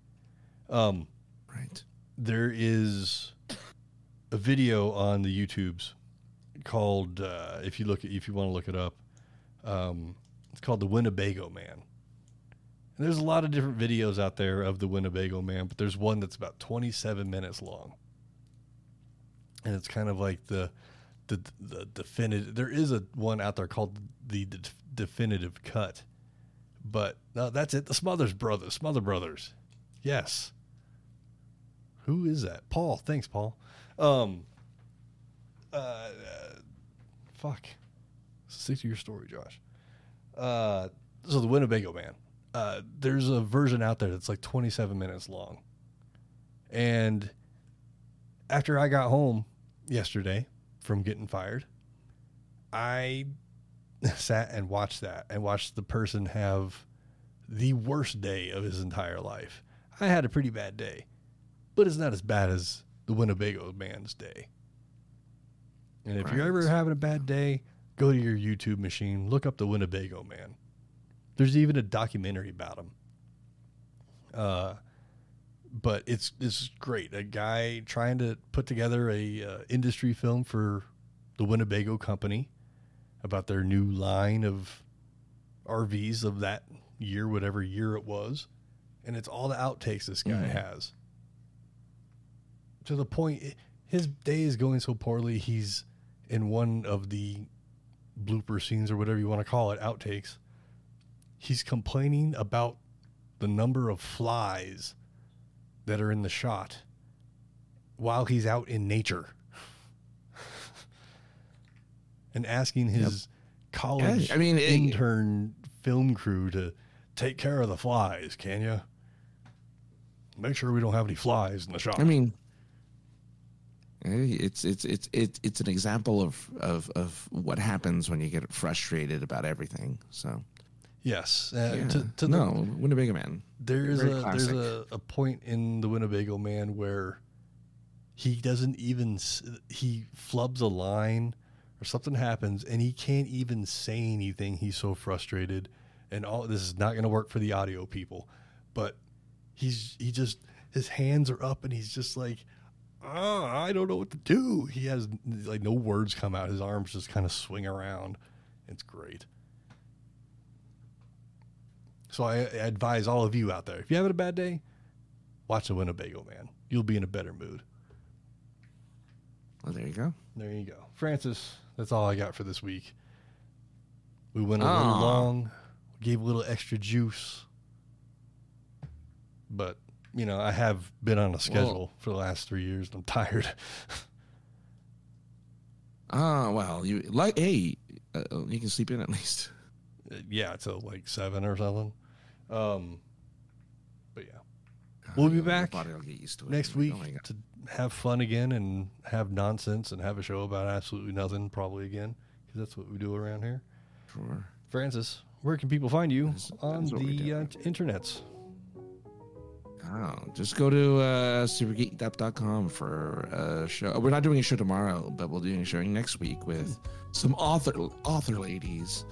Um, right. there is a video on the YouTubes called uh, if you look at if you want to look it up, um, it's called the Winnebago Man. And there's a lot of different videos out there of the Winnebago Man, but there's one that's about 27 minutes long, and it's kind of like the the the definitive. There is a one out there called the de- definitive cut, but no, that's it. The Smothers Brothers, Smother Brothers, yes. Who is that? Paul. Thanks, Paul. Um, uh, uh, fuck. Stick to your story, Josh. Uh, so the Winnebago Man. Uh, there's a version out there that's like 27 minutes long. And after I got home yesterday from getting fired, I sat and watched that and watched the person have the worst day of his entire life. I had a pretty bad day, but it's not as bad as the Winnebago man's day. And if you're ever having a bad day, go to your YouTube machine, look up the Winnebago Man. There's even a documentary about him. Uh, but it's it's great. A guy trying to put together a uh, industry film for the Winnebago company about their new line of RVs of that year, whatever year it was, and it's all the outtakes this guy Mhm. has. To the point, his day is going so poorly. He's in one of the blooper scenes or whatever you want to call it, outtakes. He's complaining about the number of flies that are in the shot while he's out in nature and asking his college I mean, it- intern film crew to take care of the flies, can you? Make sure we don't have any flies in the shot. I mean, it's it's it's it's it's an example of of of what happens when you get frustrated about everything. So yes. Uh, yeah. to, to no, the, Winnebago man. there's a classic. there's a, a point in the Winnebago Man where he doesn't even he flubs a line or something happens and he can't even say anything. He's so frustrated, and all this is not going to work for the audio people, but he's he just his hands are up and he's just like. Oh, I don't know what to do. He has like no words come out. His arms just kind of swing around. It's great. So I, I advise all of you out there, if you're having a bad day, watch the Winnebago Man. You'll be in a better mood. Well, there you go. There you go. Francis, that's all I got for this week. We went a little Aw. long, gave a little extra juice. But, you know, I have been on a schedule for the last three years and I'm tired. Ah, well, you like hey, uh, you can sleep in at least. yeah, till like seven or something. Um, but yeah, We'll be back Body will get used to it. next Oh week to have fun again and have nonsense and have a show about absolutely nothing probably again because that's what we do around here. Sure. Francis, where can people find you That's- on that's the uh, internets? Oh, just go to uh, supergeekup.com for a show. We're not doing a show tomorrow, but we'll do a show next week with some author author ladies.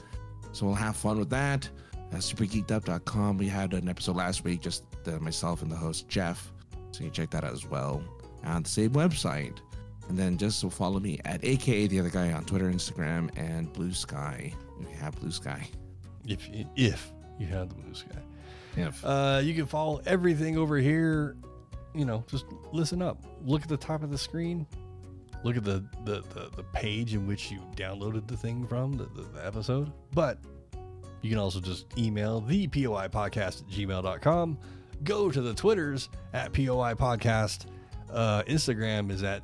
So we'll have fun with that. Uh, supergeekup.com. We had an episode last week, just uh, myself and the host Jeff. So you can check that out as well on the same website. And then just follow me at AKA the other guy on Twitter, Instagram, and Blue Sky. If you have Blue Sky. If if you have the blue sky, If uh, you can follow everything over here. You know, just listen up. Look at the top of the screen. Look at the the, the, the page in which you downloaded the thing from the, the, the episode. But you can also just email the POI podcast at gmail.com. Go to the Twitters at POI podcast. Uh, Instagram is at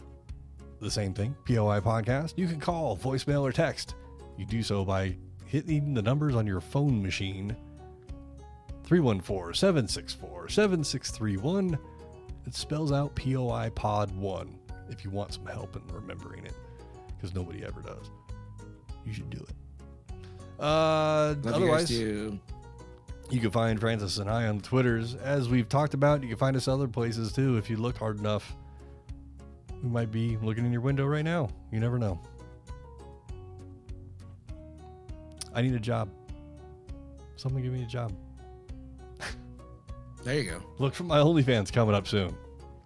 the same thing, POI podcast. You can call, voicemail, or text. You do so by hitting the numbers on your phone machine 314 764 7631. It spells out POI Pod 1 if you want some help in remembering it, because nobody ever does. You should do it. Uh, love you otherwise, too. you can find Francis and I on Twitters. As we've talked about, you can find us other places too if you look hard enough. We might be looking in your window right now. You never know. I need a job. Someone give me a job. There you go. Look for my OnlyFans coming up soon.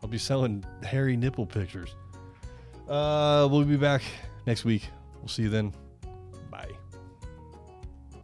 I'll be selling hairy nipple pictures. Uh, we'll be back next week. We'll see you then.